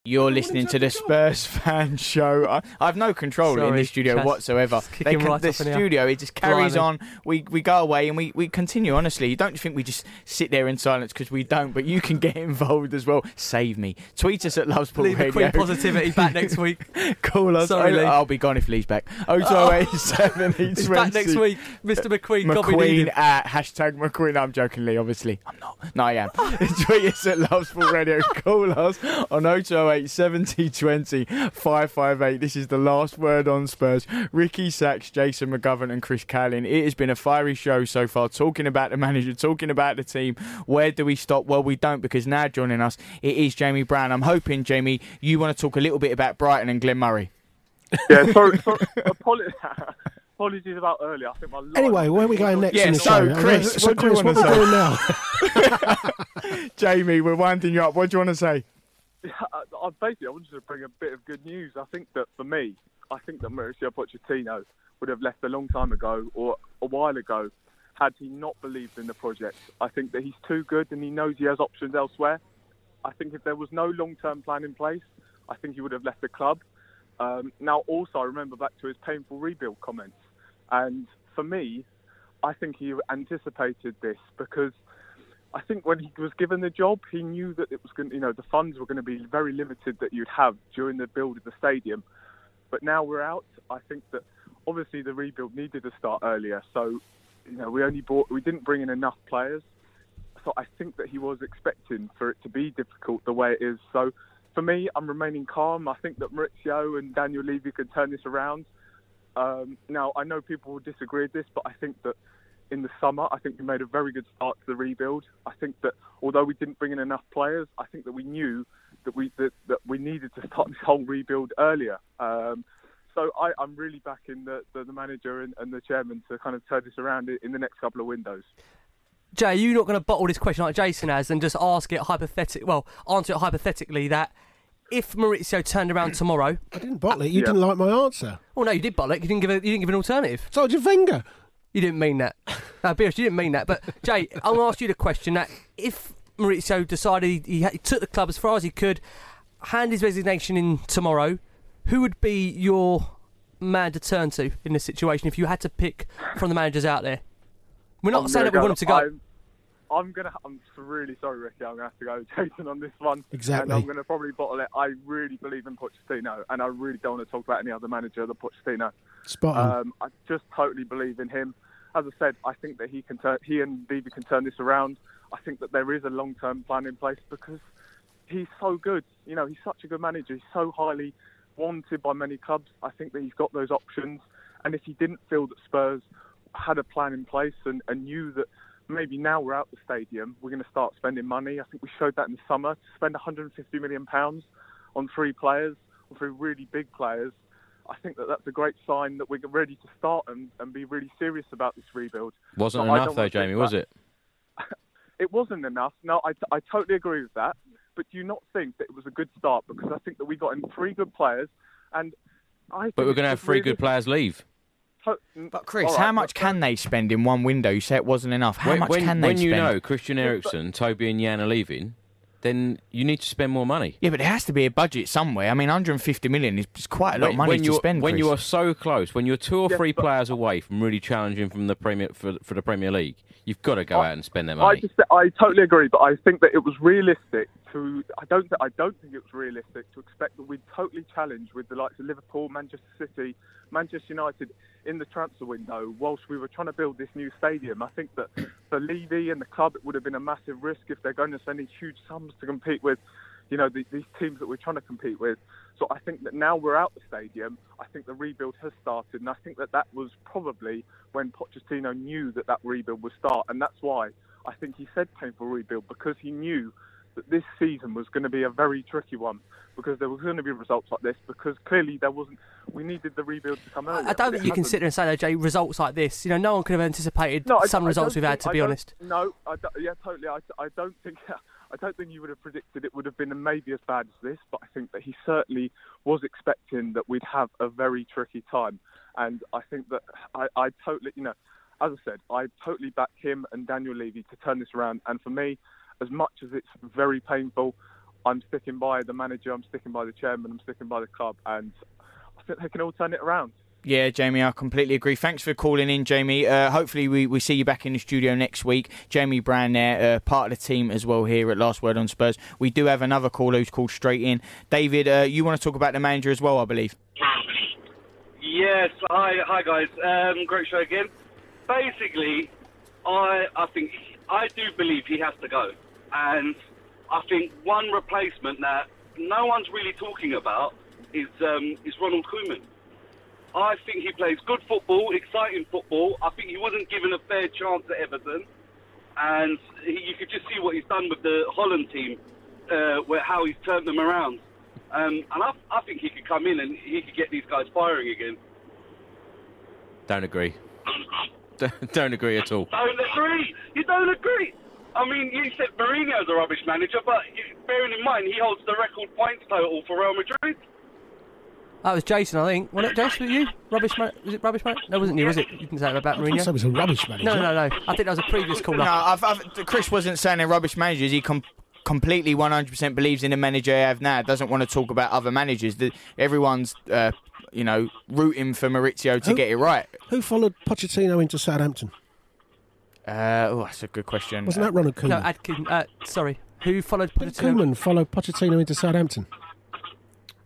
You're listening to the Spurs fan show. I, I have no control in Sorry, this studio Chas. whatsoever. It's kicking They right the off in here. studio, it just carries Blimey. on. We we go away and we, we continue. Honestly, you don't think we just sit there in silence because we don't, but you can get involved as well. Save me. Tweet us at Love Sport Leave the Radio. Queen positivity back next week. Call us. Sorry, Lee. I'll be gone if Lee's back. Oh two oh eight seven eight He's back next week, Mr. McQueen. God we need McQueen him. at hashtag McQueen. I'm joking, Lee. Obviously, I'm not. No, I am. Tweet us at Love Sport Radio. Call us on oh 0208 70 20 558. This is the last word on Spurs. Ricky Sacks, Jason McGovern, and Chris Cowlin. It has been a fiery show so far. Talking about the manager, talking about the team. Where do we stop? Well, we don't because now joining us it is Jamie Brown. I'm hoping, Jamie, you want to talk a little bit about Brighton and Glenn Murray. Yeah, sorry, sorry apologies, apologies about earlier. I think my line- Anyway, where are we going next Yeah, in the so, show? Chris, so what do you Chris, wanna are we say? doing now? Jamie, we're winding you up. What do you want to say? I, I basically I wanted to bring a bit of good news. I think that for me, I think that Mauricio Pochettino would have left a long time ago or a while ago had he not believed in the project. I think that he's too good and he knows he has options elsewhere. I think if there was no long-term plan in place, I think he would have left the club. Um, now, also, I remember back to his painful rebuild comments, and for me, I think he anticipated this because I think when he was given the job, he knew that it was going, you know, the funds were going to be very limited that you'd have during the build of the stadium. But now we're out. I think that obviously the rebuild needed to start earlier, so you know we only bought, we didn't bring in enough players. So I think that he was expecting for it to be difficult the way it is. So for me, I'm remaining calm. I think that Mauricio and Daniel Levy can turn this around. Um, now I know people will disagree with this, but I think that in the summer, I think we made a very good start to the rebuild. I think that although we didn't bring in enough players, I think that we knew that we that, that we needed to start this whole rebuild earlier. Um, so I, I'm really backing the, the, the manager and, and the chairman to kind of turn this around in, in the next couple of windows. Jay, you're not going to bottle this question like Jason has and just ask it hypothetic. Well, answer it hypothetically that if Mauricio turned around tomorrow, I didn't bottle it. You didn't like my answer. well, no, you did bottle it. You didn't give a, you didn't give an alternative. So did Wenger. You didn't mean that. No, be honest, you didn't mean that. But Jay, I'm going to ask you the question that if Mauricio decided he, he, took the club as far as he could, hand his resignation in tomorrow, who would be your man to turn to in this situation if you had to pick from the managers out there? We're not I'm saying that we want him to go. I'm, I'm gonna. I'm really sorry, Ricky. I'm gonna have to go Jason on this one. Exactly. And I'm gonna probably bottle it. I really believe in Pochettino, and I really don't want to talk about any other manager than Pochettino. Spot on. Um, I just totally believe in him. As I said, I think that he can turn. He and Levy can turn this around. I think that there is a long-term plan in place because he's so good. You know, he's such a good manager. He's so highly wanted by many clubs. I think that he's got those options. And if he didn't feel that Spurs had a plan in place and, and knew that maybe now we're out the stadium, we're going to start spending money. I think we showed that in the summer to spend 150 million pounds on three players, on three really big players. I think that that's a great sign that we're ready to start and, and be really serious about this rebuild. Wasn't enough though, Jamie, was it? it wasn't enough. No, I, I totally agree with that. But do you not think that it was a good start? Because I think that we got in three good players, and I. But we're going to have three really- good players leave. To- But Chris, all right, how much but- can they spend in one window? You say it wasn't enough. How when much when, can they spend? when spend? you know Christian Eriksen, Toby, and Jan are leaving, then you need to spend more money. Yeah, but there has to be a budget somewhere. I mean, 150 million is is quite a lot when, of money when to you're, spend. When Chris. you are so close, when you're two or Yes, three but- players away from really challenging from the Premier for, for the Premier League, you've got to go I- out and spend their I money. just, I totally agree, but I think that it was realistic to. I don't, I don't think it was realistic to expect that we'd totally challenge with the likes of Liverpool, Manchester City, Manchester United in the transfer window, whilst we were trying to build this new stadium. I think that for Levy and the club, it would have been a massive risk if they're going to these huge sums to compete with, you know, the, these teams that we're trying to compete with. So I think that now we're out the stadium, I think the rebuild has started, and I think that that was probably when Pochettino knew that that rebuild would start, and that's why I think he said painful rebuild because he knew that this season was going to be a very tricky one because there was going to be results like this because clearly there wasn't. We needed the rebuild to come earlier. I don't think you can sit there and say, though, Jay, results like this. You know, no one could have anticipated No, some I results don't we've had, to I be honest. No, I yeah, totally. I, I don't think I don't think you would have predicted it would have been maybe as bad as this, but I think that he certainly was expecting that we'd have a very tricky time, and I think that I, I totally, you know, as I said, I totally back him and Daniel Levy to turn this around, and for me, as much as it's very painful, I'm sticking by the manager, I'm sticking by the chairman, I'm sticking by the club, and I think they can all turn it around. Yeah, Jamie, I completely agree. Thanks for calling in, Jamie. Uh, hopefully, we, we see you back in the studio next week. Jamie Brown there, uh, part of the team as well here at Last Word on Spurs. We do have another caller who's called straight in. David, uh, you want to talk about the manager as well, I believe. Yes, hi, hi guys. Um, great show again. Basically, I I think I do believe he has to go, and I think one replacement that no one's really talking about is um, is Ronald Koeman. I think he plays good football, exciting football. I think he wasn't given a fair chance at Everton, and he, you could just see what he's done with the Holland team, uh, where how he's turned them around. Um, and I, I think he could come in and he could get these guys firing again. Don't agree. Don't- Don't agree at all. Don't agree. You don't agree. I mean, you said Mourinho's a rubbish manager, but bearing in mind he holds the record points total for Real Madrid. That was Jason, I think. Wasn't it, Jason? Was you? Rubbish man? Was it rubbish man? No, wasn't you, was it? You didn't say that about I thought it was a rubbish manager. No, no, no, no. I think that was a previous caller. No, I've, I've, Chris wasn't saying they're rubbish managers. He com- completely 100% believes in the manager they have now. Doesn't want to talk about other managers. The, everyone's, uh, you know, rooting for Mauricio to Who- get it right. Who followed Pochettino into Southampton? Uh, oh, that's a good question. Wasn't that Ronald Koeman? No, Adkin. Uh, sorry. Who followed Who Pochettino? Koeman followed Pochettino into Southampton.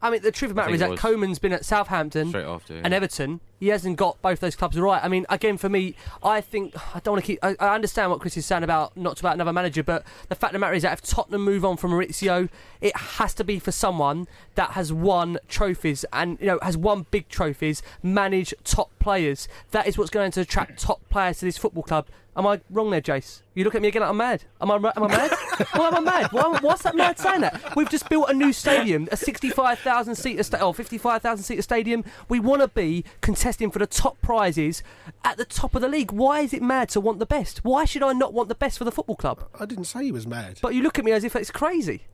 I mean, the truth of the matter think is it that was Koeman's been at Southampton Straight after. and. Everton. He hasn't got both those clubs right. I mean, again, for me, I think I don't want to keep. I, I understand what Chris is saying about not about another manager, but the fact of the matter is that if Tottenham move on from Mauricio, it has to be for someone that has won trophies and you know has won big trophies, manage top players. That is what's going to attract top players to this football club. Am I wrong there, Jace? You look at me again like I'm mad. Am I, am I mad? Why am I mad? Why, what's that mad saying that? We've just built a new stadium, a 65,000 seater or 55,000 seater stadium. We want to be contending contesting for the top prizes at the top of the league. Why is it mad to want the best? Why should I not want the best for the football club? I didn't say he was mad. But you look at me as if it's crazy.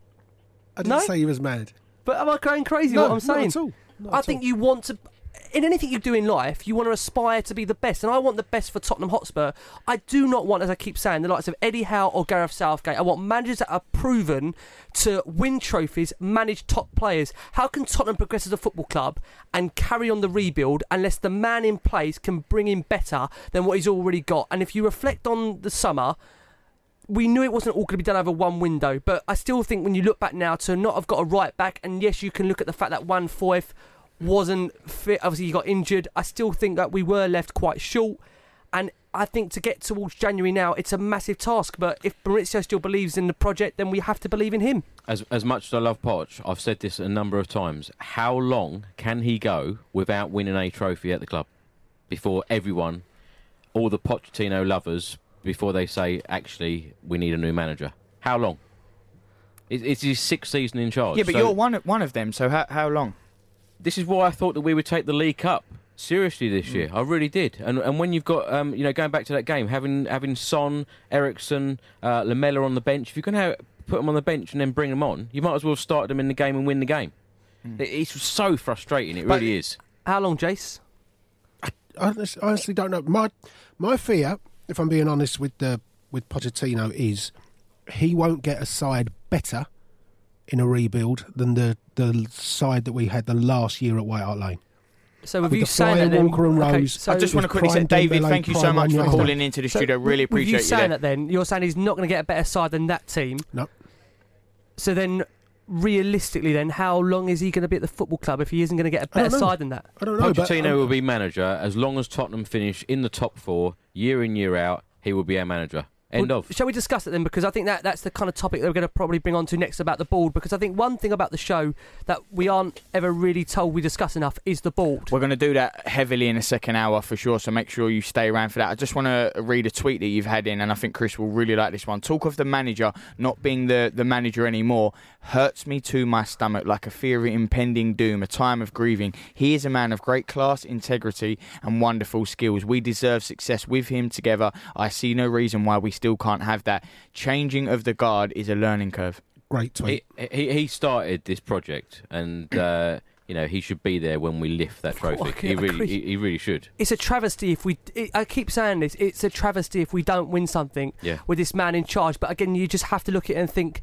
I didn't No? say he was mad. But am I going crazy? No, what I'm not saying? at all. Not I at think all. you want to. In anything you do in life, you want to aspire to be the best, and I want the best for Tottenham Hotspur. I do not want, as I keep saying, the likes of Eddie Howe or Gareth Southgate. I want managers that are proven to win trophies, manage top players. How can Tottenham progress as a football club and carry on the rebuild unless the man in place can bring in better than what he's already got? And if you reflect on the summer, we knew it wasn't all going to be done over one window, but I still think when you look back now to not have got a right back, and yes, you can look at the fact that Juan Foyth wasn't fit. Obviously, he got injured. I still think that we were left quite short, and I think to get towards January now, it's a massive task. But if Mauricio still believes in the project, then we have to believe in him. As as much as I love Poch, I've said this a number of times. How long can he go without winning a trophy at the club before everyone, all the Pochettino lovers, before they say actually we need a new manager? How long? It, it's his sixth season in charge. Yeah, but so you're one of, one of them. So how how long? This is why I thought that we would take the League Cup seriously this Mm. year. I really did. And and when you've got um, you know going back to that game, having having Son, Eriksen, uh, Lamela on the bench, if you're going to put them on the bench and then bring them on, you might as well start them in the game and win the game. It- It's so frustrating. It Mm. But- really is. How long, Jace? I honest- honestly don't know. My my fear, if I'm being honest with the with Pochettino, is he won't get a side better in a rebuild than the the side that we had the last year at White Hart Lane. So with With you the saying Flyer, that, then, Walker and okay, Rose, so I just want to with quickly say, David, thank you so much for calling into the So studio. Really with you appreciate you. saying there. that, then you're saying he's not going to get a better side than that team. No. So then, realistically, then how long is he going to be at the football club if he isn't going to get a better side than that? I don't know. but, Pochettino will be manager as long as Tottenham finish in the top four year in year out. He will be our manager. End Well, of. Shall we discuss it then? Because I think that that's the kind of topic that we're going to probably bring on to next about the board. Because I think one thing about the show that we aren't ever really told we discuss enough is the board. We're going to do that heavily in the second hour for sure, so make sure you stay around for that. I just want to read a tweet that you've had in, and I think Chris will really like this one. Talk of the manager not being the, the manager anymore hurts me to my stomach like a fear of impending doom, a time of grieving. He is a man of great class, integrity, and wonderful skills. We deserve success with him together. I see no reason why we still can't have that. Changing of the guard is a learning curve. Great tweet. He, he he started this project, and uh, you know he should be there when we lift that trophy. can- He really he, he really should. It's a travesty if we. It, I keep saying this. It's a travesty if we don't win something Yeah. with this man in charge. But again, you just have to look at it and think.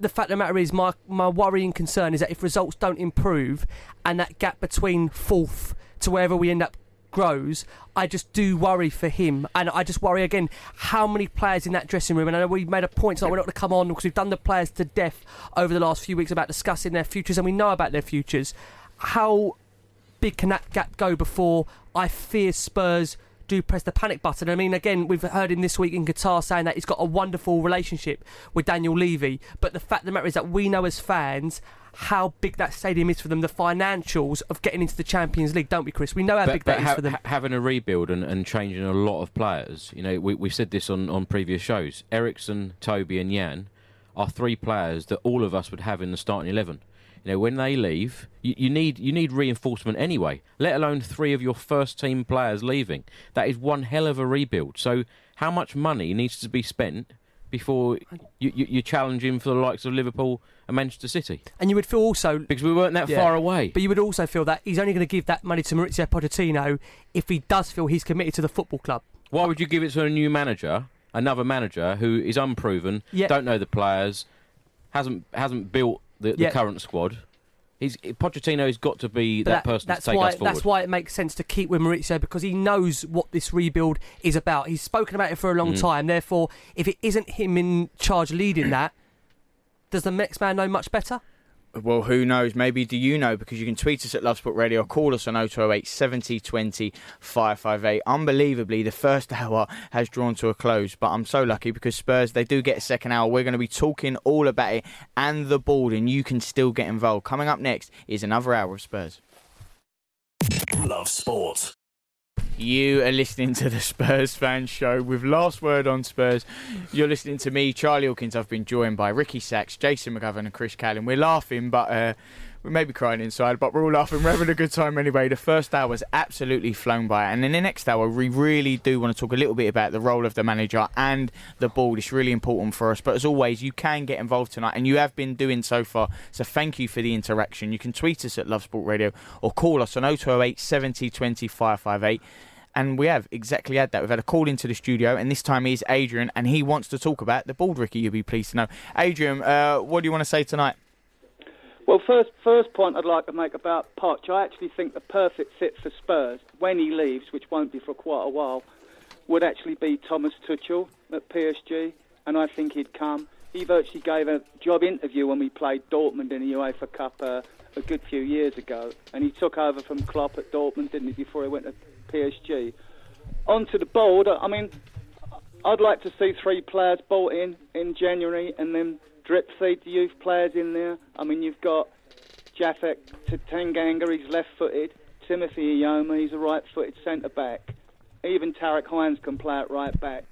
The fact of the matter is, my my worrying concern is that if results don't improve, and that gap between fourth to wherever we end up grows, I just do worry for him, and I just worry again how many players in that dressing room. And I know we made a point, so we're not going to come on because we've done the players to death over the last few weeks about discussing their futures, and we know about their futures. How big can that gap go before I fear Spurs do press the panic button? I mean, again, we've heard him this week in Qatar saying that he's got a wonderful relationship with Daniel Levy, but the fact of the matter is that we know as fans how big that stadium is for them, the financials of getting into the Champions League, don't we, Chris? We know how big that is ha- for them. ha- having a rebuild and, and changing a lot of players, you know, we, we said this on, on previous shows. Eriksen, Toby, and Jan are three players that all of us would have in the starting eleven. You know, when they leave, you, you need you need reinforcement anyway. Let alone three of your first team players leaving. That is one hell of a rebuild. So, how much money needs to be spent before you, you, you're challenging for the likes of Liverpool and Manchester City? and you would feel also Because we weren't that Yeah. far away. But you would also feel that he's only going to give that money to Mauricio Pochettino if he does feel he's committed to the football club. Why would you give it to a new manager, another manager who is unproven, Yeah. don't know the players, hasn't hasn't built the, the Yeah. current squad? He's Pochettino's got to be But that, person that's to take why us forward. that's why it makes sense to keep with Mauricio because he knows what this rebuild is about. He's spoken about it for a long Mm. time. Therefore, if it isn't him in charge leading that, does the next man know much better? Well, who knows? Maybe do you know? Because you can tweet us at Love Sport Radio, or call us on 0208 70 20 558. Unbelievably, the first hour has drawn to a close, but I'm so lucky because Spurs, they do get a second hour. We're going to be talking all about it and the board, and you can still get involved. Coming up next is another hour of Spurs. Love sport. You are listening to the Spurs Fan Show with Last Word on Spurs. You're listening to me, Charlie Hawkins. I've been joined by Ricky Sacks, Jason McGovern, and Chris Cowlin. We're laughing, but uh, we may be crying inside, but we're all laughing. We're having a good time anyway. The first hour was absolutely flown by, and in the next hour, we really do want to talk a little bit about the role of the manager and the board. It's really important for us. But as always, you can get involved tonight, and you have been doing so far. So thank you for the interaction. You can tweet us at Love Sport Radio or call us on 0208 70 20 558 and we have exactly had that. We've had a call into the studio, and this time is Adrian, and he wants to talk about the bald Ricky. You'll be pleased to know, Adrian. Uh, what do you want to say tonight? Well, first first point I'd like to make about Poch, I actually think the perfect fit for Spurs when he leaves, which won't be for quite a while, would actually be Thomas Tuchel at PSG, and I think he'd come. He virtually gave a job interview when we played Dortmund in the UEFA Cup uh, a good few years ago, and he took over from Klopp at Dortmund, didn't he, before he went to PSG. Onto the board, I mean, I'd like to see three players bought in in January and then drip feed the youth players in there. I mean, you've got Japhet Tanganga, he's left footed. Timothy Eyoma, he's a right footed centre back. Even Tarek Hines can play at right back.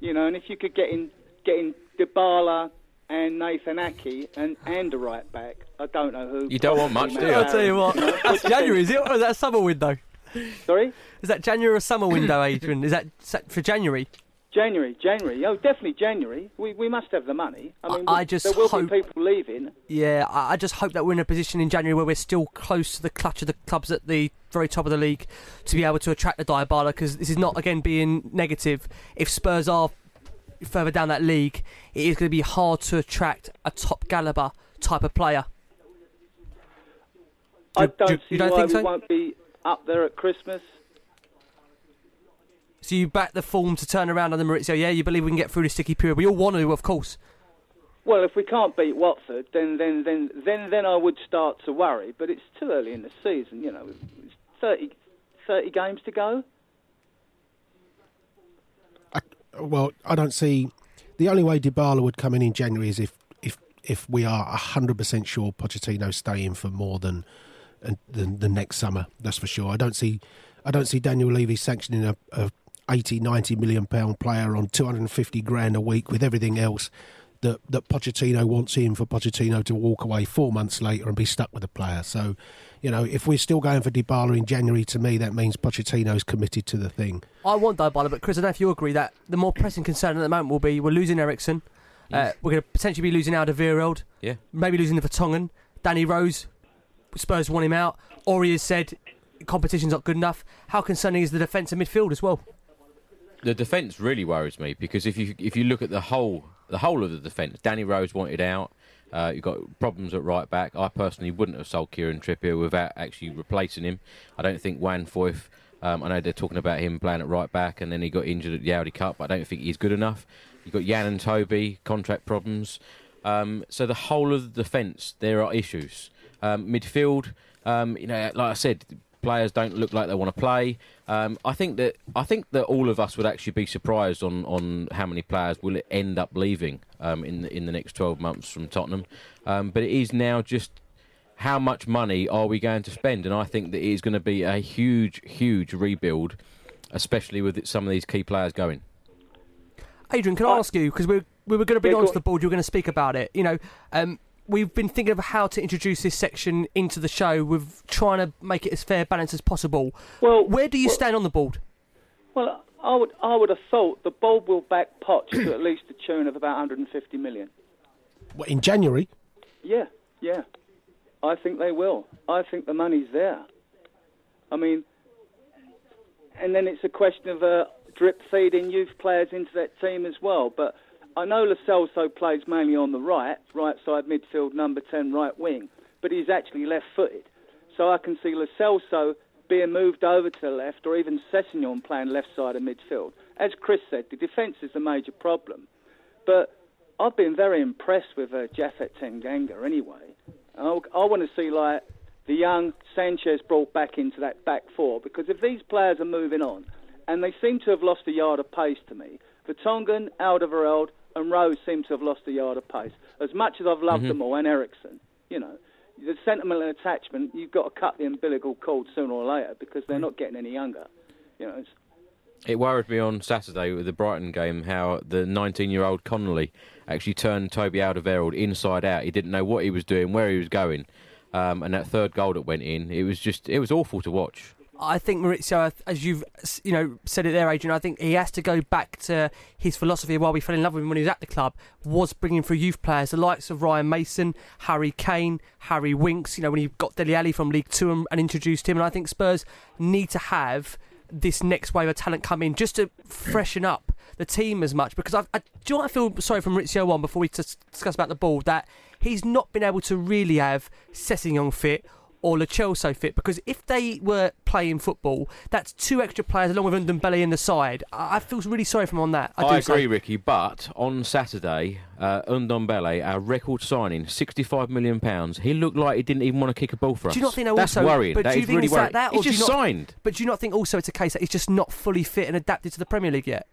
You know, and if you could get in, get in Dybala and Nathan Aké and, and a right back, I don't know who. You don't want much, do you? I'll tell you what. That's January, is it? Or is that a summer window? Sorry? Is that January or summer window, Adrian? Is that for January? January, January. Oh, definitely January. We we must have the money. I mean, I just there will hope- be people leaving. Yeah, I I just hope that we're in a position in January where we're still close to the clutch of the clubs at the very top of the league to be able to attract the Dybala because this is not, again, being negative. If Spurs are further down that league, it is going to be hard to attract a top caliber type of player. I Do- don't do- see you don't why think we so? won't be up there at Christmas. So you back the form to turn around on the Mauricio. Yeah, you believe we can get through this sticky period. We all want to, of course. Well, if we can't beat Watford, then then then then then I would start to worry. But it's too early in the season. You know, it's 30, 30 games to go. Well, I don't see. The only way Dybala would come in in January is if if if we are hundred percent sure Pochettino staying for more than and than the next summer. That's for sure. I don't see. I don't see Daniel Levy sanctioning a, a 80, 90 million pound player on 250 grand a week with everything else that that Pochettino wants in for Pochettino to walk away four months later and be stuck with the player. So, you know, if we're still going for Dybala in January, to me that means Pochettino's committed to the thing. I want Dybala, but Chris, I don't know if you agree that the more pressing concern at the moment will be we're losing Eriksen. Uh, we're going to potentially be losing Alderweireld. Yeah. Maybe losing the Vertonghen. Danny Rose. Spurs want him out. Aurier has said competition's not good enough. How concerning is the defence and midfield as well? The defence really worries me because if you if you look at the whole the whole of the defence, Danny Rose wanted out. Uh, you've got problems at right back. I personally wouldn't have sold Kieran Trippier without actually replacing him. I don't think Juan Foyth. Um, I know they're talking about him playing at right back, and then he got injured at the Audi Cup. I don't think he's good enough. You've got Jan and Toby contract problems. Um, so the whole of the defence, there are issues. Um, midfield, um, you know, like I said, players don't look like they want to play. Um, I think that I think that all of us would actually be surprised on, on how many players will end up leaving um, in the, in the next twelve months from Tottenham. Um, but it is now just how much money are we going to spend, and I think that it is going to be a huge, huge rebuild, especially with some of these key players going. Adrian, can I ask you because we we were going to bring Yeah, it go onto the board. You were going to speak about it. You know, um, we've been thinking of how to introduce this section into the show. We're trying to make it as fair balance as possible. Well, where do you well- stand on the board? Well, I would I would have thought the bulb will back Poch to at least the tune of about 150 million. What, in January? Yeah, yeah. I think they will. I think the money's there. I mean, and then it's a question of uh, drip feeding youth players into that team as well. But I know Lo Celso plays mainly on the right, right side midfield, number 10, right wing, but he's actually left-footed. So I can see Lo Celso being moved over to the left, or even Sessegnon playing left side of midfield. As Chris said, the defence is a major problem. But I've been very impressed with uh, Japhet Tanganga anyway. I, I want to see like the young Sanchez brought back into that back four because if these players are moving on, and they seem to have lost a yard of pace to me, Vertonghen, Alderweireld, and Rose seem to have lost a yard of pace. As much as I've loved Mhm. them all, and Eriksen, you know, the sentiment and attachment, you've got to cut the umbilical cord sooner or later because they're not getting any younger. You know, it's, It worried me on Saturday with the Brighton game how the 19-year-old Connolly actually turned Toby Alderweireld inside out. He didn't know what he was doing, where he was going. Um, and that third goal that went in, it was just it was awful to watch. I think Mauricio, as you've you know said it there, Adrian. I think he has to go back to his philosophy while we fell in love with him when he was at the club. Was bringing through youth players, the likes of Ryan Mason, Harry Kane, Harry Winks. You know when he got Dele Alli from League Two and, and introduced him. And I think Spurs need to have this next wave of talent come in just to freshen up the team as much because I've, I, do you know I feel sorry from Mauricio one before we just discuss about the ball that he's not been able to really have Sessegnon fit or Lo Celso fit because if they were playing football, that's two extra players along with Ndombele in the side. I, I feel really sorry for him on that. I, I, do agree, say. Ricky. But on Saturday, uh, Ndombele, our record signing, sixty-five million pounds. He looked like he didn't even want to kick a ball for us. Do you not think That's also worrying. But That do you is think really it's like worrying. that, or you just not, signed. But do you not think also it's a case that he's just not fully fit and adapted to the Premier League yet?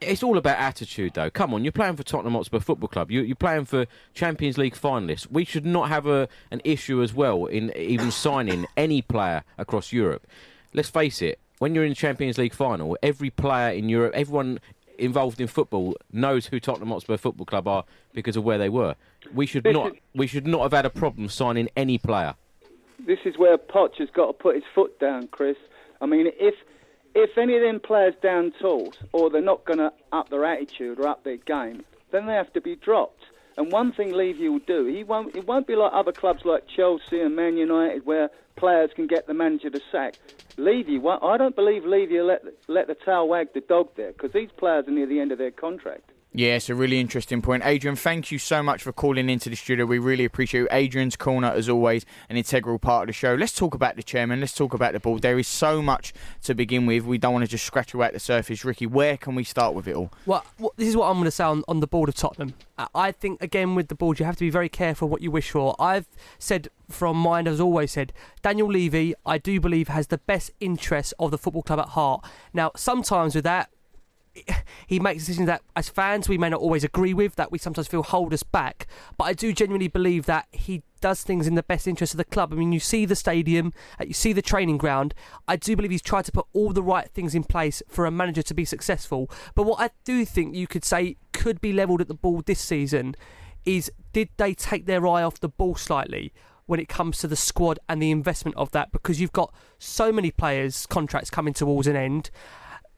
It's all about attitude, though. Come on, you're playing for Tottenham Hotspur Football Club. You, you're playing for Champions League finalists. We should not have a, an issue as well in even signing any player across Europe. Let's face it. When you're in the Champions League final, every player in Europe, everyone involved in football knows who Tottenham Hotspur Football Club are because of where they were. We should This not. is- We should not have had a problem signing any player. This is where Poch has got to put his foot down, Chris. I mean, if if any of them players down tools or they're not going to up their attitude or up their game, then they have to be dropped. And one thing Levy will do, he won't. It won't be like other clubs like Chelsea and Man United, where players can get the manager to sack. Levy, I don't believe Levy will let let the tail wag the dog there because these players are near the end of their contract. Yeah, it's a really interesting point. Adrian, thank you so much for calling into the studio. We really appreciate. Adrian's corner, as always, an integral part of the show. Let's talk about the chairman. Let's talk about the ball. There is so much to begin with. We don't want to just scratch away at the surface. Ricky, where can we start with it all? Well, this is what I'm going to say on, on the board of Tottenham. I think, again, with the board, you have to be very careful what you wish for. I've said from mine, as always said, Daniel Levy, I do believe, has the best interests of the football club at heart. Now, sometimes with that, he makes decisions that, as fans, we may not always agree with, that we sometimes feel hold us back. But I do genuinely believe that he does things in the best interest of the club. I mean, you see the stadium, uh, you see the training ground. I do believe he's tried to put all the right things in place for a manager to be successful. But what I do think you could say could be levelled at the ball this season is did they take their eye off the ball slightly? when it comes to the squad and the investment of that because you've got so many players' contracts coming towards an end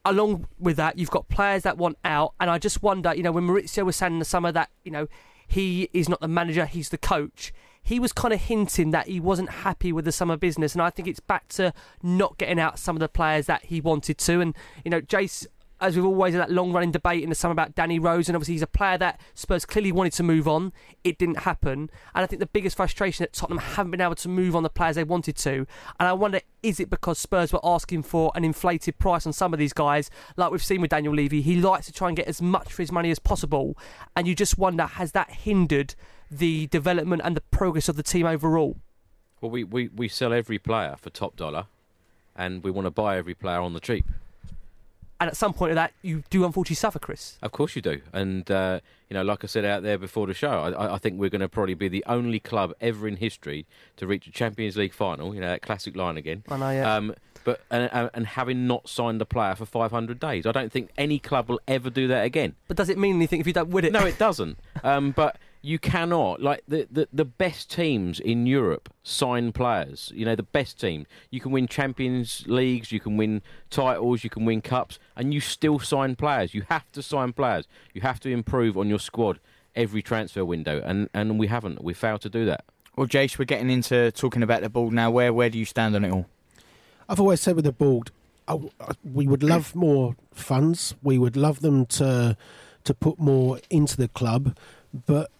along with that, you've got players that want out, and I just wonder, you know, when Mauricio was saying in the summer that you know he is not the manager, he's the coach. He was kind of hinting that he wasn't happy with the summer business, and I think it's back to not getting out some of the players that he wanted to. And you know, Jace, as we've always had that long running debate in the summer about Danny Rose, and obviously he's a player that Spurs clearly wanted to move on. It didn't happen, and I think the biggest frustration that Tottenham haven't been able to move on the players they wanted to. And I wonder, is it because Spurs were asking for an inflated price on some of these guys, like we've seen with Daniel Levy? He likes to try and get as much for his money as possible, and you just wonder, has that hindered the development and the progress of the team overall? Well, we, we, we sell every player for top dollar, and we want to buy every player on the cheap. And at some point of that, you do unfortunately suffer, Chris. Of course you do, and uh, you know, like I said out there before the show, I- I, think we're going to probably be the only club ever in history to reach a Champions League final. You know, that classic line again. I know, yeah. Um, but and, and- and having not signed a player for 500 days, I don't think any club will ever do that again. But does it mean anything if you don't win it? No, it doesn't. um, but you cannot like the, the the best teams in Europe sign players. You know the best team. You can win Champions Leagues, you can win titles, you can win cups, and you still sign players. You have to sign players. You have to improve on your squad every transfer window, and and we haven't. We failed to do that. Well, Jace, we're getting into talking about the ball now. Where where do you stand on it all? I've always said with the board, I, I- we would love more funds. We would love them to to put more into the club, but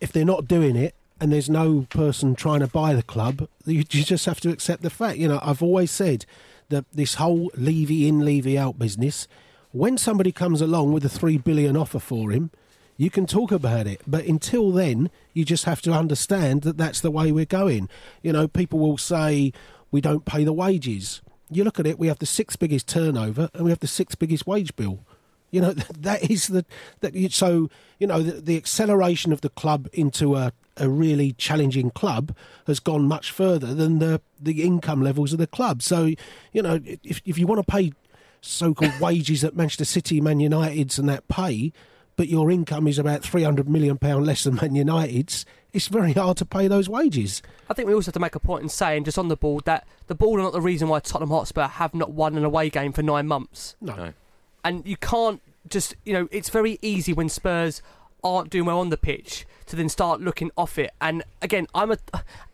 if they're not doing it and there's no person trying to buy the club, you, you just have to accept the fact. You know, I've always said that this whole Levy in, Levy out business, when somebody comes along with a three billion offer for him, you can talk about it. But until then, you just have to understand that that's the way we're going. You know, people will say we don't pay the wages. You look at it, we have the sixth biggest turnover and we have the sixth biggest wage bill. You know that is the that you- so you know the, the acceleration of the club into a, a really challenging club has gone much further than the the income levels of the club. So you know if if you want to pay so-called wages that Manchester City, Man United's and that pay, but your income is about three hundred million pound less than Man United's, it's very hard to pay those wages. I think we also have to make a point in saying, just on the ball, that the ball are not the reason why Tottenham Hotspur have not won an away game for nine months. No. And you can't just, you know, it's very easy when Spurs aren't doing well on the pitch to then start looking off it. And again, I'm a,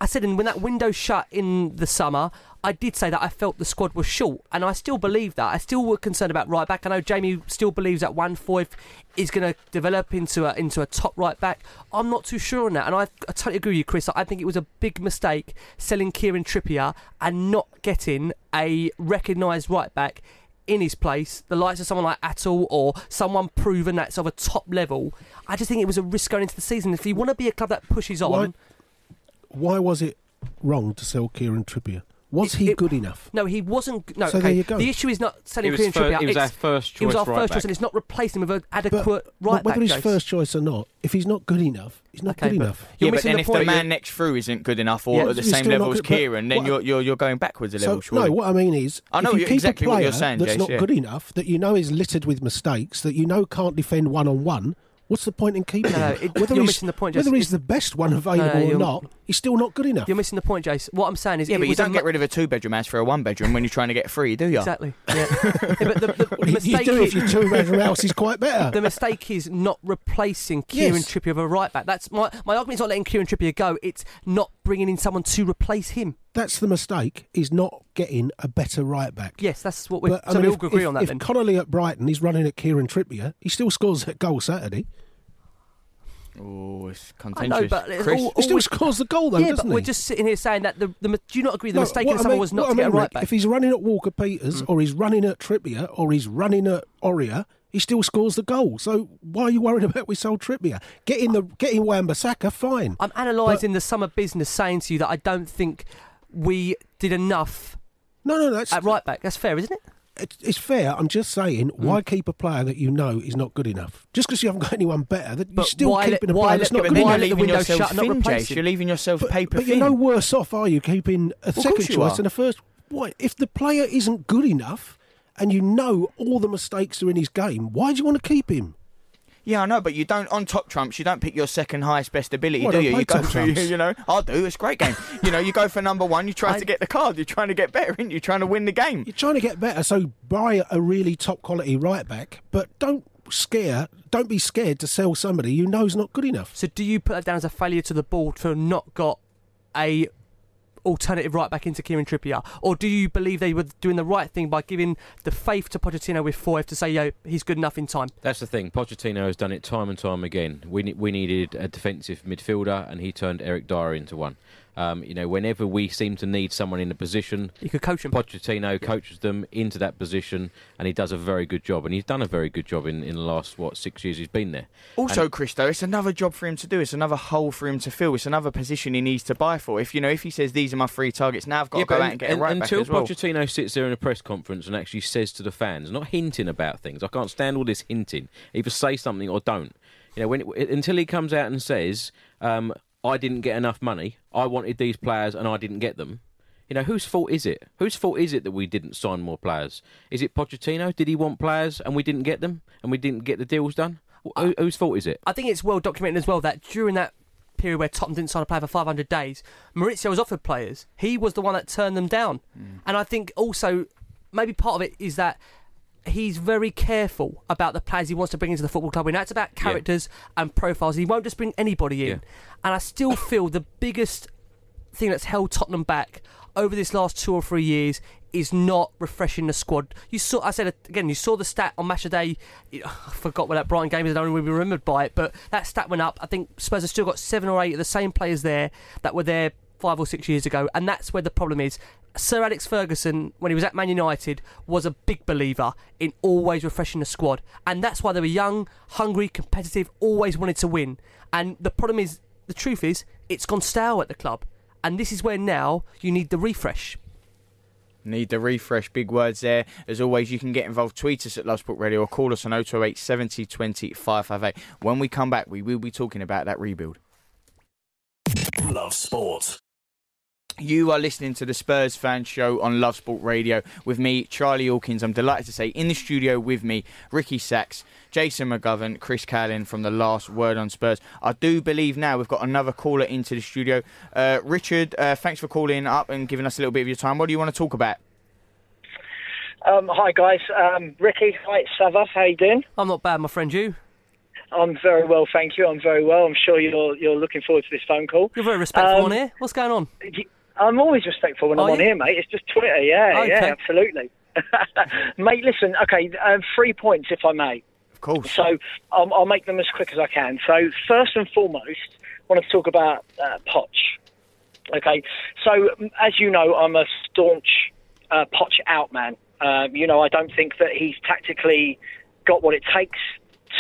I said, in when that window shut in the summer, I did say that I felt the squad was short, and I still believe that. I still were concerned about right back. I know Jamie still believes that Juan Foyth is going to develop into a into a top right back. I'm not too sure on that, and I, I totally agree with you, Chris. I think it was a big mistake selling Kieran Trippier and not getting a recognised right back in his place, the likes of someone like Atal or someone proven that's of a top level. I just think it was a risk going into the season. If you want to be a club that pushes on, Why, why was it wrong to sell Kieran Trippier? Was he good enough? No, he wasn't. No, So okay. there you go. The issue is not selling He was Kieran fir- Trippier. he was our first choice. He was choice our right first choice, and it's not replacing him with an adequate but right whether back. he's Jace. first choice or not, if he's not good enough, he's not Okay, good but enough. you're yeah, but missing then the if point. the man You're- next through isn't good enough or Yeah, at the same level as Kieran, then you're, you're you're going backwards a level. So, surely. no, what I mean is, I know if you you- keep exactly a what player you're saying, that's Jace, not yeah. good enough, that you know is littered with mistakes, that you know can't defend one on one, what's the point in keeping No, no, him? it- whether you're he's, missing the point, Whether he's the best one available you're- or not, he's still not good enough. You're missing the point, Jace. What I'm saying is, yeah, but you don't get rid of a two bedroom house for a one bedroom when you're trying to get free, do you? Exactly. Yeah. Yeah, but the, the, the you mistake do if is- your two bedroom house is quite better. The mistake is not replacing Kieran Yes. Trippier with a right back. That's my my argument's not letting Kieran Trippier go. It's not bringing in someone to replace him. That's the mistake, is not getting a better right back. Yes, that's what we. But, I So mean, we if, all agree if, on that if then. Connolly at Brighton is running at Kieran Trippier, he still scores that goal Saturday. Oh, it's I contentious. know, but it's Chris, all, He still all- scores the goal though, yeah, doesn't but we're just sitting here saying that the, the do you not agree the No, mistake what in I mean- was not what to I get a mean, right Rick, back? If he's running at Walker Peters mm. or he's running at Trippier or he's running at Aurier, he still scores the goal. So why are you worried about we sold Trippier? Getting the getting Wan-Bissaka, fine. I'm analysing the summer business, saying to you that I don't think we did enough No, no, that's at right back. That's fair, isn't it? It's, it's fair. I'm just saying, Mm. why keep a player that you know is not good enough? Just because you haven't got anyone better, that you're still why let- keeping a why player that's not good then why you're let the leaving window yourself shut and not thin, Jace. You're leaving yourself But, paper but thin. you're no worse off, are you, keeping a second course you choice and a first? Why? If the player isn't good enough and you know all the mistakes are in his game, why do you want to keep him? Yeah, I know, but you don't on top trumps. You don't pick your second highest best ability, Well, do you? You go for trumps. you know. I do. It's a great game. you know, you go for number one. You try I- to get the card. You're trying to get better, aren't you? You're trying to win the game. You're trying to get better, so buy a really top quality right back, but don't scare, don't be scared to sell somebody you know is not good enough. So do you put that down as a failure to the board for not got a alternative right back into Kieran Trippier, or do you believe they were doing the right thing by giving the faith to Pochettino with Foyth to say, yo, he's good enough in time? That's the thing. Pochettino has done it time and time again. We we needed a defensive midfielder, and he turned Eric Dier into one. Um, you know, whenever we seem to need someone in a position, You could coach him. Pochettino coaches them into that position, and he does a very good job. And he's done a very good job in, in the last what six years he's been there. Also, And- Christo, it's another job for him to do. It's another hole for him to fill. It's another position he needs to buy for. If you know, if he says these are my three targets, now I've got to go but out and get a un- right back until as well. Pochettino sits there in a press conference and actually says to the fans, not hinting about things. I can't stand all this hinting. Either say something or don't. You know, when it, until he comes out and says, um, "I didn't get enough money. I wanted these players and I didn't get them." You know, whose fault is it? Whose fault is it that we didn't sign more players? Is it Pochettino? Did he want players and we didn't get them and we didn't get the deals done? Wh- Who, whose fault is it? I think it's well documented as well that during that period where Tottenham didn't sign a player for 500 days, Mauricio was offered players. He was the one that turned them down. Hmm. And I think also maybe part of it is that he's very careful about the players he wants to bring into the football club. We know it's about characters and profiles. He won't just bring anybody in. Yeah. And I still feel the biggest thing that's held Tottenham back over this last two or three years is not refreshing the squad. You saw, I said it again, you saw the stat on Match of Day. I forgot what that Brighton game is. I don't really remembered by it, but that stat went up. I think Spurs have still got seven or eight of the same players there that were there five or six years ago, and that's where the problem is. Sir Alex Ferguson, when he was at Man United, was a big believer in always refreshing the squad, and that's why they were young, hungry, competitive, always wanted to win. And the problem is, the truth is, it's gone stale at the club, and this is where now you need the refresh. Need the refresh. Big words there. As always, you can get involved. Tweet us at Love Sport Radio or call us on 028 70 20 558. When we come back, we will be talking about that rebuild. Love sport. You are listening to the Spurs fan show on Love Sport Radio with me, Charlie Hawkins. I'm delighted to say in the studio with me, Ricky Sacks, Jason McGovern, Chris Cowlin from the Last Word on Spurs. I do believe now we've got another caller into the studio. Uh, Richard, uh, thanks for calling up and giving us a little bit of your time. What do you want to talk about? Um, hi guys, um, Ricky. Hi, it's Sava. How you doing? I'm not bad, my friend. You? I'm very well, thank you. I'm very well. I'm sure you're you're looking forward to this phone call. You're very respectful Um, on here. What's going on? I'm always respectful when Are I'm on you? here, mate. It's just Twitter, yeah, Okay. yeah, absolutely. mate, listen, okay, um, three points if I may. Of course. So um, I'll make them as quick as I can. So first and foremost, I want to talk about uh, Poch. Okay, so um, as you know, I'm a staunch uh, Poch out man. Um, you know, I don't think that he's tactically got what it takes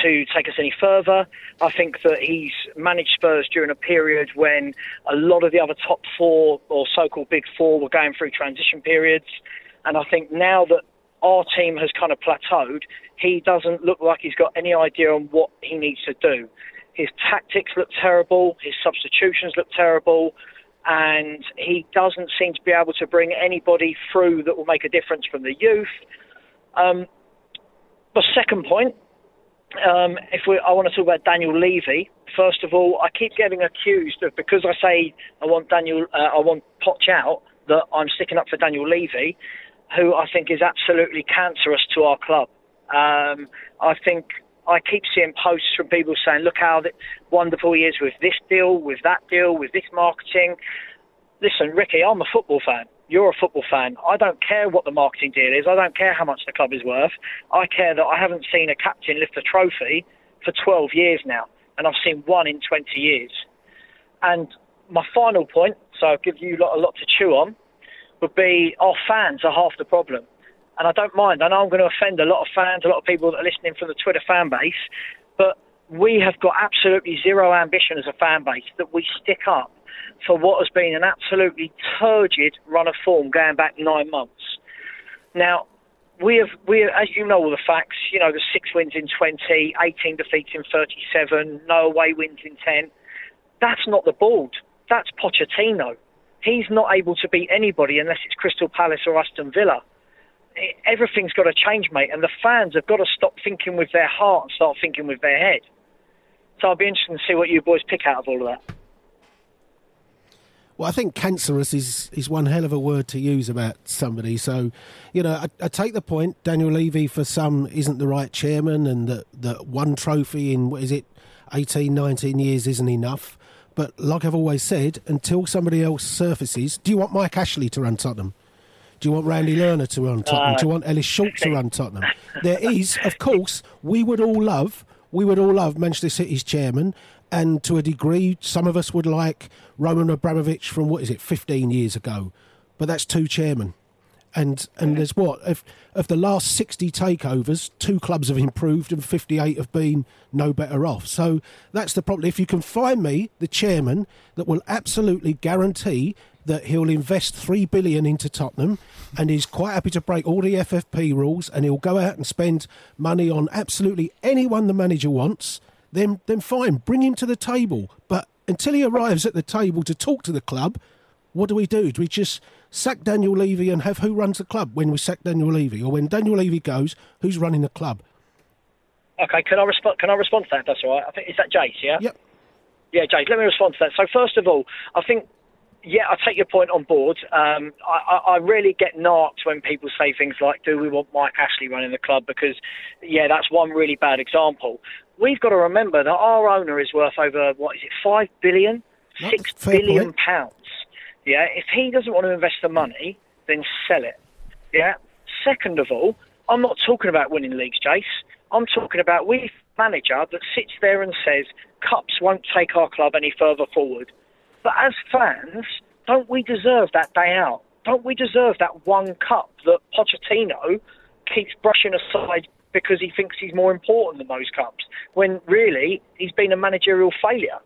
to take us any further. I think that he's managed Spurs during a period when a lot of the other top four or so-called big four were going through transition periods. And I think now that our team has kind of plateaued, he doesn't look like he's got any idea on what he needs to do. His tactics look terrible, his substitutions look terrible, and he doesn't seem to be able to bring anybody through that will make a difference from the youth. Um, the second point, um, if we, I want to talk about Daniel Levy. First of all, I keep getting accused of because I say I want Daniel, uh, I want Poch out, that I'm sticking up for Daniel Levy, who I think is absolutely cancerous to our club. Um, I think I keep seeing posts from people saying, "Look how wonderful he is with this deal, with that deal, with this marketing." Listen, Ricky, I'm a football fan. You're a football fan. I don't care what the marketing deal is. I don't care how much the club is worth. I care that I haven't seen a captain lift a trophy for 12 years now, and I've seen one in 20 years. And my final point, so I'll give you a lot to chew on, would be our fans are half the problem. And I don't mind. I know I'm going to offend a lot of fans, a lot of people that are listening from the Twitter fan base, but we have got absolutely zero ambition as a fan base that we stick up for what has been an absolutely turgid run of form going back nine months. Now, we have, we as you know all the facts, you know, the six wins in 20, 18 defeats in 37, no away wins in 10. That's not the board. That's Pochettino. He's not able to beat anybody unless it's Crystal Palace or Aston Villa. Everything's got to change, mate, and the fans have got to stop thinking with their heart and start thinking with their head. So I'll be interested to see what you boys pick out of all of that. Well, I think cancerous is, is one hell of a word to use about somebody. So, you know, I, I take the point. Daniel Levy, for some, isn't the right chairman, and that, that one trophy in, what is it, 18, 19 years isn't enough. But like I've always said, until somebody else surfaces, do you want Mike Ashley to run Tottenham? Do you want Randy Lerner to run Tottenham? Uh, do you want Ellis Short to run Tottenham? There is, of course, we would all love, we would all love Manchester City's chairman, and to a degree, some of us would like Roman Abramovich from what is it, 15 years ago, but that's two chairmen. And and there's what of of the last 60 takeovers, two clubs have improved and 58 have been no better off. So that's the problem. If you can find me the chairman that will absolutely guarantee that he'll invest three billion into Tottenham, and he's quite happy to break all the FFP rules, and he'll go out and spend money on absolutely anyone the manager wants. Then, then fine, bring him to the table. But until he arrives at the table to talk to the club, what do we do? Do we just sack Daniel Levy and have who runs the club when we sack Daniel Levy, or when Daniel Levy goes, who's running the club? Okay, can I respond? Can I respond to that? That's all right. I think is that Jace, yeah. Yep. Yeah, Jace. Let me respond to that. So first of all, I think. Yeah, I take your point on board. Um, I, I, I really get narked when people say things like, "Do we want Mike Ashley running the club?" Because, yeah, that's one really bad example. We've got to remember that our owner is worth over what is it, five billion, six fair billion point. pounds. Yeah, if he doesn't want to invest the money, then sell it. Yeah. Second of all, I'm not talking about winning leagues, Jace. I'm talking about we manager that sits there and says cups won't take our club any further forward. But as fans, don't we deserve that day out? Don't we deserve that one cup that Pochettino keeps brushing aside because he thinks he's more important than those cups, when really he's been a managerial failure?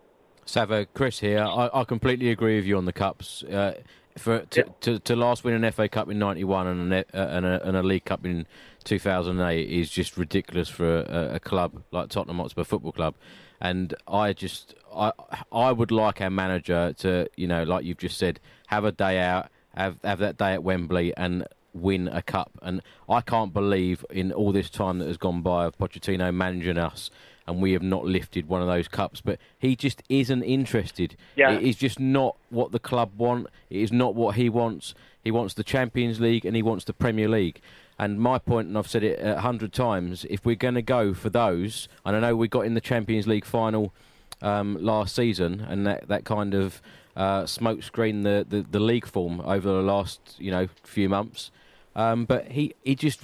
Savo, Chris here. I, I completely agree with you on the cups. Uh, for to, to, to last win an FA Cup in '91 and, an, uh, and, a, and a League Cup in 2008 is just ridiculous for a, a club like Tottenham Hotspur Football Club. And I just, I, I would like our manager to, you know, like you've just said, have a day out, have have that day at Wembley, and win a cup. And I can't believe in all this time that has gone by of Pochettino managing us, and we have not lifted one of those cups. But he just isn't interested. Yeah. It is just not what the club want. It is not what he wants. He wants the Champions League and he wants the Premier League. And my point, and I've said it a hundred times, if we're going to go for those, and I know we got in the Champions League final um, last season, and that, that kind of uh, smokescreen the, the, the league form over the last you know few months. Um, but he, he just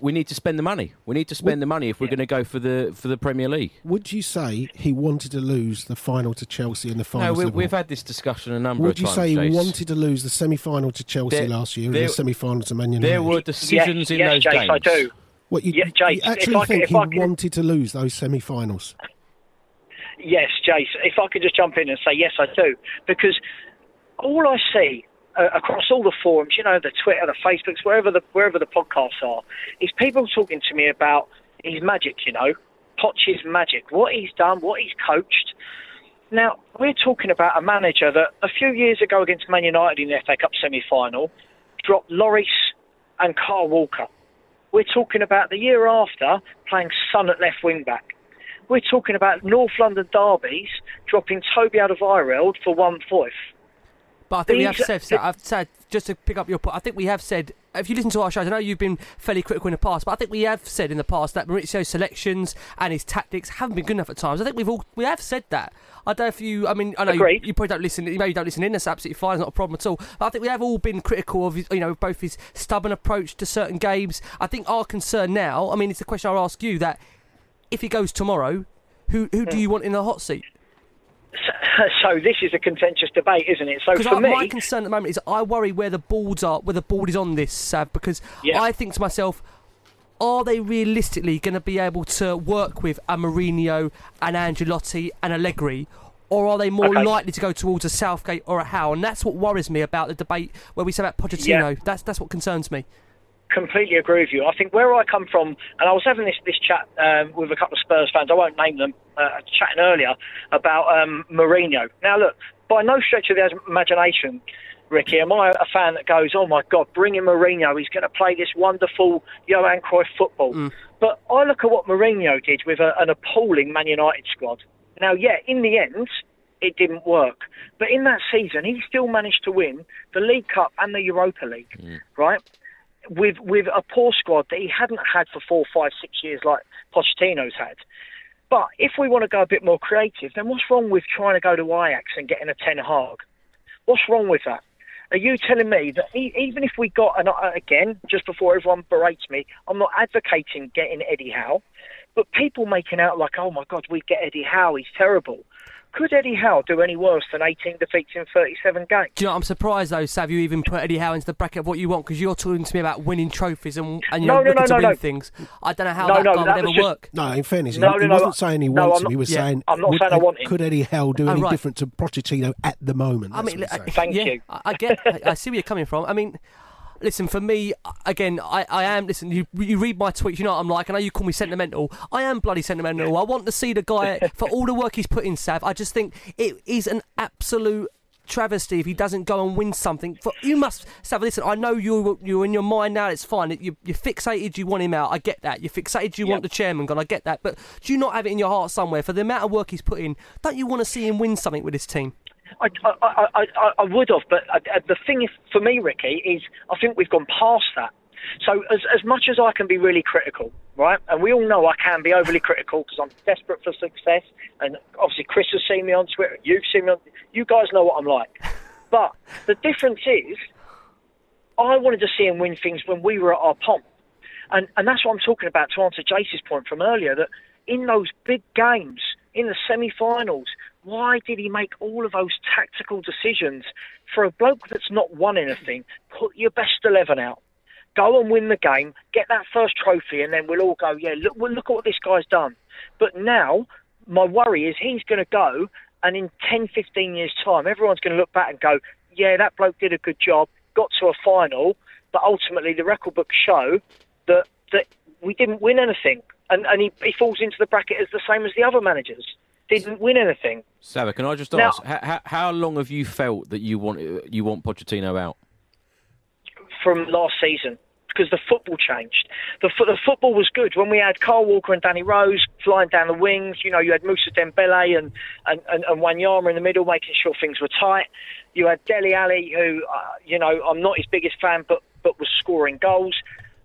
we need to spend the money. We need to spend the money if we're going to go for the for the Premier League. Would you say he wanted to lose the final to Chelsea in the final? No, we, Liverpool? we've had this discussion a number Would of you times. say he Jace. wanted to lose the semi-final to Chelsea There- last year and the semi-final to Man United? there were decisions in yes, those Jace, games. I do. What you, Yeah, Jace, you if actually I think if he I could- wanted to lose those semi-finals? Yes, Jace, if I could just jump in and say yes, I do. Because all I see uh, across all the forums, you know, the Twitter, the Facebooks, wherever the wherever the podcasts are, is people talking to me about his magic, you know, Poch's magic, what he's done, what he's coached. Now, we're talking about a manager that a few years ago against Man United in the FA Cup semi-final dropped Lloris and Kyle Walker. We're talking about the year after playing Son at left wing back. We're talking about North London derbies dropping Toby Alderweireld for Juan Foyth. But I think we have said, I've said, just to pick up your point, I think we have said, if you listen to our shows, I know you've been fairly critical in the past, but I think we have said in the past that Mauricio's selections and his tactics haven't been good enough at times. I think we've all, we have said that. I don't know if you, I mean, I know you, you probably don't listen, you maybe don't listen in, that's absolutely fine, it's not a problem at all. But I think we have all been critical of, his, you know, both his stubborn approach to certain games. I think our concern now, I mean, it's a question I'll ask you that if he goes tomorrow, who, who Hmm. do you want in the hot seat? So this is a contentious debate, isn't it? So for me, my concern at the moment is I worry where the balls are, where the ball is on this, Sav. Because Yeah. I think to myself, are they realistically going to be able to work with a Mourinho, an Ancelotti, and Allegri? Or are they more Okay. likely to go towards a Southgate or a Howe? And that's what worries me about the debate where we say about Pochettino. Yeah. That's that's what concerns me. Completely agree with you. I think where I come from, and I was having this this chat um, with a couple of Spurs fans. I won't name them. Uh, chatting earlier about um, Mourinho. Now, look, by no stretch of the imagination, Ricky, am I a fan that goes, "Oh my God, bring in Mourinho. He's going to play this wonderful Johan Cruyff football." But I look at what Mourinho did with a, an appalling Man United squad. Now, yeah, in the end, it didn't work. But in that season, he still managed to win the League Cup and the Europa League, right? With with a poor squad that he hadn't had for four, five, six years like Pochettino's had. But if we want to go a bit more creative, then what's wrong with trying to go to Ajax and getting a Ten Hag? What's wrong with that? Are you telling me that even if we got an uh, again, just before everyone berates me, I'm not advocating getting Eddie Howe, but people making out like, oh my God, we get Eddie Howe, he's terrible. Could Eddie Howe do any worse than 18 defeats in 37 games? Do you know? I'm surprised though, Sav. You even put Eddie Howe into the bracket of what you want because you're talking to me about winning trophies and, and you're No, no, looking no, to no, win no. things. I don't know how No, that no, guy that would ever just- work. No, in fairness, No, he, no, he wasn't saying he no, wants I'm him. He not- was Yeah. saying, I'm not would, saying I want him. could Eddie Howe do Oh, any right. different to Pochettino at the moment? I mean, I- Thank yeah, you. I, I get, I, I see where you're coming from. I mean, listen, for me, again, I, I am. Listen, you, you read my tweets, you know what I'm like. I know you call me sentimental. I am bloody sentimental. I want to see the guy for all the work he's put in, Sav. I just think it is an absolute travesty if he doesn't go and win something. For you must, Sav. Listen, I know you you're in your mind now. It's fine. You, you're fixated. You want him out. I get that. You're fixated. You want the chairman gone. I get that. But do you not have it in your heart somewhere for the amount of work he's put in? Don't you want to see him win something with his team? I, I, I, I, would have, but uh, uh, the thing is, for me, Ricky, is I think we've gone past that. So as, as much as I can be really critical, right, and we all know I can be overly critical because I'm desperate for success, and obviously Chris has seen me on Twitter, you've seen me on, you guys know what I'm like. But the difference is, I wanted to see him win things when we were at our pomp. And, and that's what I'm talking about to answer Jace's point from earlier that in those big games, in the semi finals, why did he make all of those tactical decisions for a bloke that's not won anything? Put your best 11 out. Go and win the game, get that first trophy, and then we'll all go, yeah, look, well, look at what this guy's done. But now, my worry is he's going to go, and in 10, 15 years' time, everyone's going to look back and go, yeah, that bloke did a good job, got to a final, but ultimately the record books show that that we didn't win anything, and and he, he falls into the bracket as the same as the other managers. Didn't win anything. Sava, can I just Now- ask, how, how, long have you felt that you want you want Pochettino out? from last season because the football changed. The, the football was good when we had Kyle Walker and Danny Rose flying down the wings. You know, you had Mousa Dembele and and and, and Wanyama in the middle, making sure things were tight. You had Dele Alli, who uh, you know I'm not his biggest fan, but but was scoring goals.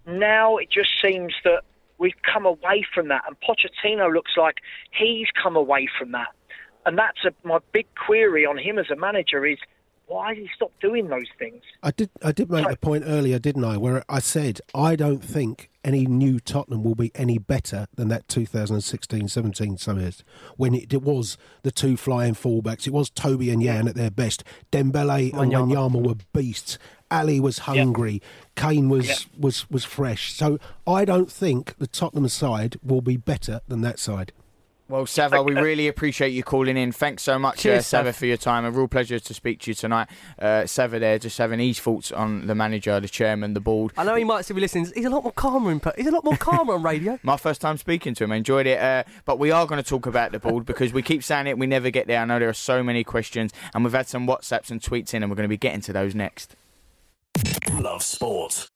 Now it just seems that we've come away from that, and Pochettino looks like he's come away from that. And that's a, my big query on him as a manager is why did he stop doing those things? I did. I did make a point earlier, didn't I? Where I said I don't think any new Tottenham will be any better than that 2016-17 summers when it, it was the two flying fullbacks. It was Toby and Jan at their best. Dembele and Wanyama. Wanyama were beasts. Alli was hungry. Kane was, was was fresh. So I don't think the Tottenham side will be better than that side. Well, Sava, we really appreciate you calling in. Thanks so much, uh, Cheers, Sava, Sav. for your time. A real pleasure to speak to you tonight. Uh, Sava there, just having his thoughts on the manager, the chairman, the board. I know he might still be listening. He's a lot more calmer. In, he's a lot more calmer on radio. My first time speaking to him. I enjoyed it. Uh, but we are going to talk about the board because we keep saying it, we never get there. I know there are so many questions, and we've had some WhatsApps and tweets in, and we're going to be getting to those next. Love sport.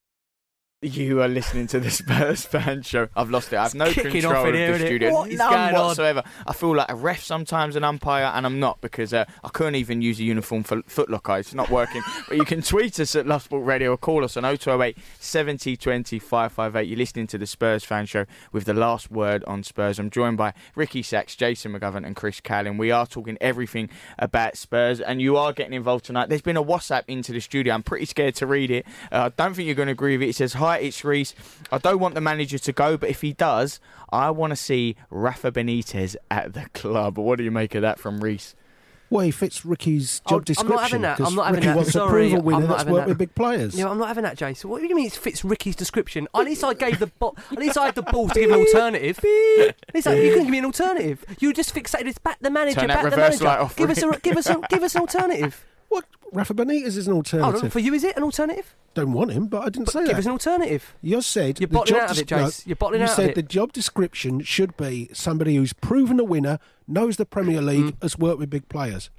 You are listening to the Spurs fan show. I've lost it. I have no control of in here, the studio. What is None going on? whatsoever. I feel like a ref sometimes, an umpire, and I'm not because uh, I couldn't even use a uniform for Footlocker. It's not working. but you can tweet us at Love Sport Radio or call us on 0208 70 20 558. You're listening to the Spurs fan show with the last word on Spurs. I'm joined by Ricky Sacks, Jason McGovern, and Chris Cowlin. We are talking everything about Spurs, and you are getting involved tonight. There's been a WhatsApp into the studio. I'm pretty scared to read it. Uh, I don't think you're going to agree with it. It says, Hi, it's Reese. I don't want the manager to go, but if he does, I want to see Rafa Benitez at the club. What do you make of that from Reese? Well, he fits Ricky's Oh, job I'm description. not having that. 'cause I'm not having Ricky that. wants Sorry, a proven I'm winner not that's having worked that. with big players. Yeah, I'm not having that, Jason. What do you mean it fits Ricky's description? At least I gave the bo- at least I had the balls to give an alternative. At least I- you couldn't give me an alternative. You just fixated. It's back the manager. Turn that back the reverse manager. light off, give us a give us a give us an alternative. What? Rafa Benitez is an Oh, alternative. for you, is it an alternative? Don't want him, but I didn't say Give that. us an alternative. You said You're the bottling job out of it, des- no, You're bottling you out of said it. the job description should be somebody who's proven a winner, knows the Premier League, Mm. has worked with big players.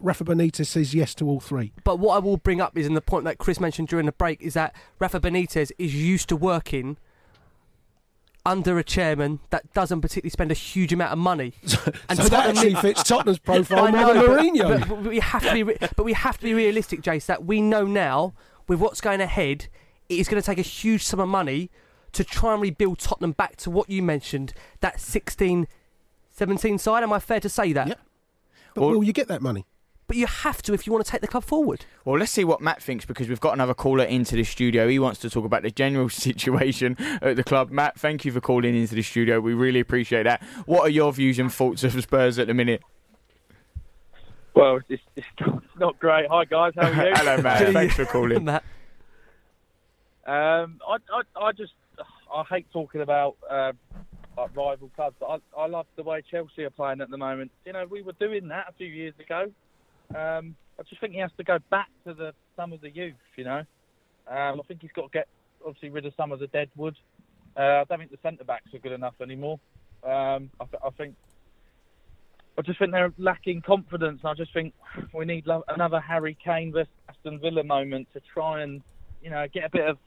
Rafa Benitez says yes to all three. But what I will bring up is, and the point that Chris mentioned during the break, is that Rafa Benitez is used to working under a chairman that doesn't particularly spend a huge amount of money. so that Tottenham- actually fits Tottenham's profile I more than but- Mourinho. But, but we have to be, re- but we have to be realistic, Jace. That we know now, with what's going ahead, it is going to take a huge sum of money to try and rebuild Tottenham back to what you mentioned, that 16, 17 side. Am I fair to say that? Yep. But will you get that money? But you have to if you want to take the club forward. Well, let's see what Matt thinks because we've got another caller into the studio. He wants to talk about the general situation at the club. Matt, thank you for calling into the studio. We really appreciate that. What are your views and thoughts of Spurs at the minute? Well, it's, it's not great. Hi guys, how are you? Hello, Matt. Thanks for calling. Matt. Um, I, I, I just, I hate talking about uh, like rival clubs, but I, I love the way Chelsea are playing at the moment. You know, we were doing that a few years ago. Um, I just think he has to go back to the some of the youth. You know, um, I think he's got to get obviously rid of some of the dead wood. Uh, I don't think the centre backs are good enough anymore. Um, I, th- I think. I just think they're lacking confidence. and I just think we need lo- another Harry Kane versus Aston Villa moment to try and, you know, get a bit of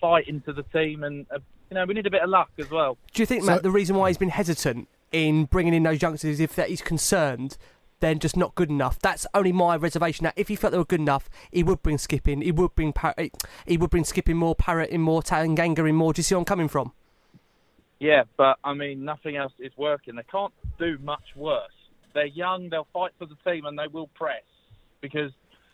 fight into the team, and uh, you know, we need a bit of luck as well. Do you think, So- Matt, the reason why he's been hesitant in bringing in those youngsters is if that he's concerned they're just not good enough? That's only my reservation. That if he felt they were good enough, he would bring Skipp in. He would bring Par- he would bring Skipp in more, Parrott in more, Tanganga in more. Do you see where I'm coming from? Yeah, but I mean, nothing else is working. They can't do much worse. They're young. They'll fight for the team, and they will press because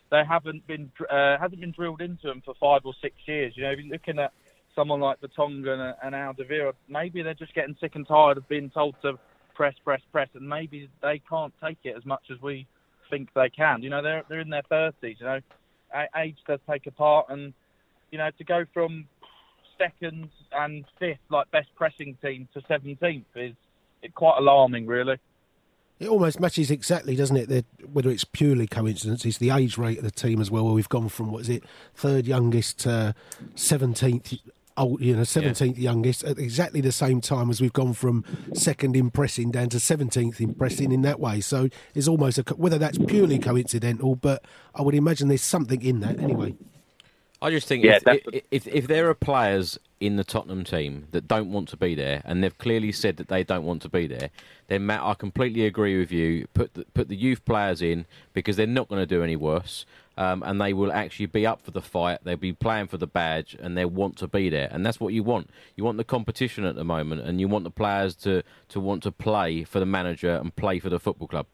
they haven't been uh, hasn't been drilled into them for five or six years. You know, if you're looking at someone like Vertonghen and, and Alderweireld, maybe they're just getting sick and tired of being told to press, press, press, and maybe they can't take it as much as we think they can. You know, they're they're in their thirties. You know, age does take a part, and you know, to go from second and fifth, like best pressing team, to seventeenth is it quite alarming, really. It almost matches exactly, doesn't it? The, whether it's purely coincidence, it's the age rate of the team as well. Where we've gone from what is it, third youngest to seventeenth old, you know, seventeenth youngest at exactly the same time as we've gone from second in pressing down to seventeenth in pressing in that way. So it's almost a whether that's purely coincidental, but I would imagine there's something in that anyway. I just think Yeah, if, that's if, if if there are players in the Tottenham team that don't want to be there, and they've clearly said that they don't want to be there, then Matt, I completely agree with you. Put the, put the youth players in because they're not going to do any worse, um, and they will actually be up for the fight. They'll be playing for the badge, and they want to be there, and that's what you want. You want the competition at the moment, and you want the players to to want to play for the manager and play for the football club.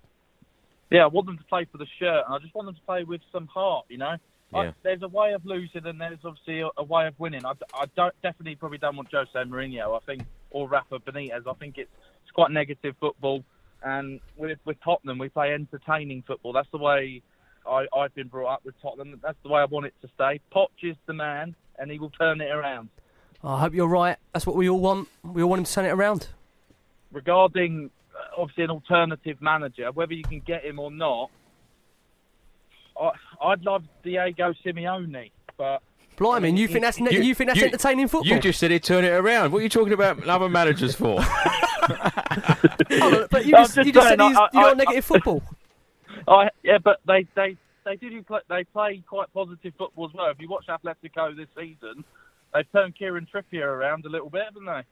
Yeah, I want them to play for the shirt, and I just want them to play with some heart. You know, I, there's a way of losing, and there's obviously a, a way of winning. I, I don't definitely probably don't want Jose Mourinho. I think or Rafa Benitez. I think it's it's quite negative football, and with with Tottenham, we play entertaining football. That's the way I, I've been brought up with Tottenham. That's the way I want it to stay. Poch is the man, and he will turn it around. I hope you're right. That's what we all want. We all want him to turn it around. regarding uh, obviously an alternative manager, whether you can get him or not, I, I'd love Diego Simeone, but Blimey, you think that's ne- you, think that's entertaining football? You just said he'd turn it around. What are you talking about other managers for? Oh, but you just, just you just saying, said he's, I- you I- negative football. I, yeah, but they they they do play, they play quite positive football as well. If you watch Atletico this season, they've turned Kieran Trippier around a little bit, haven't they?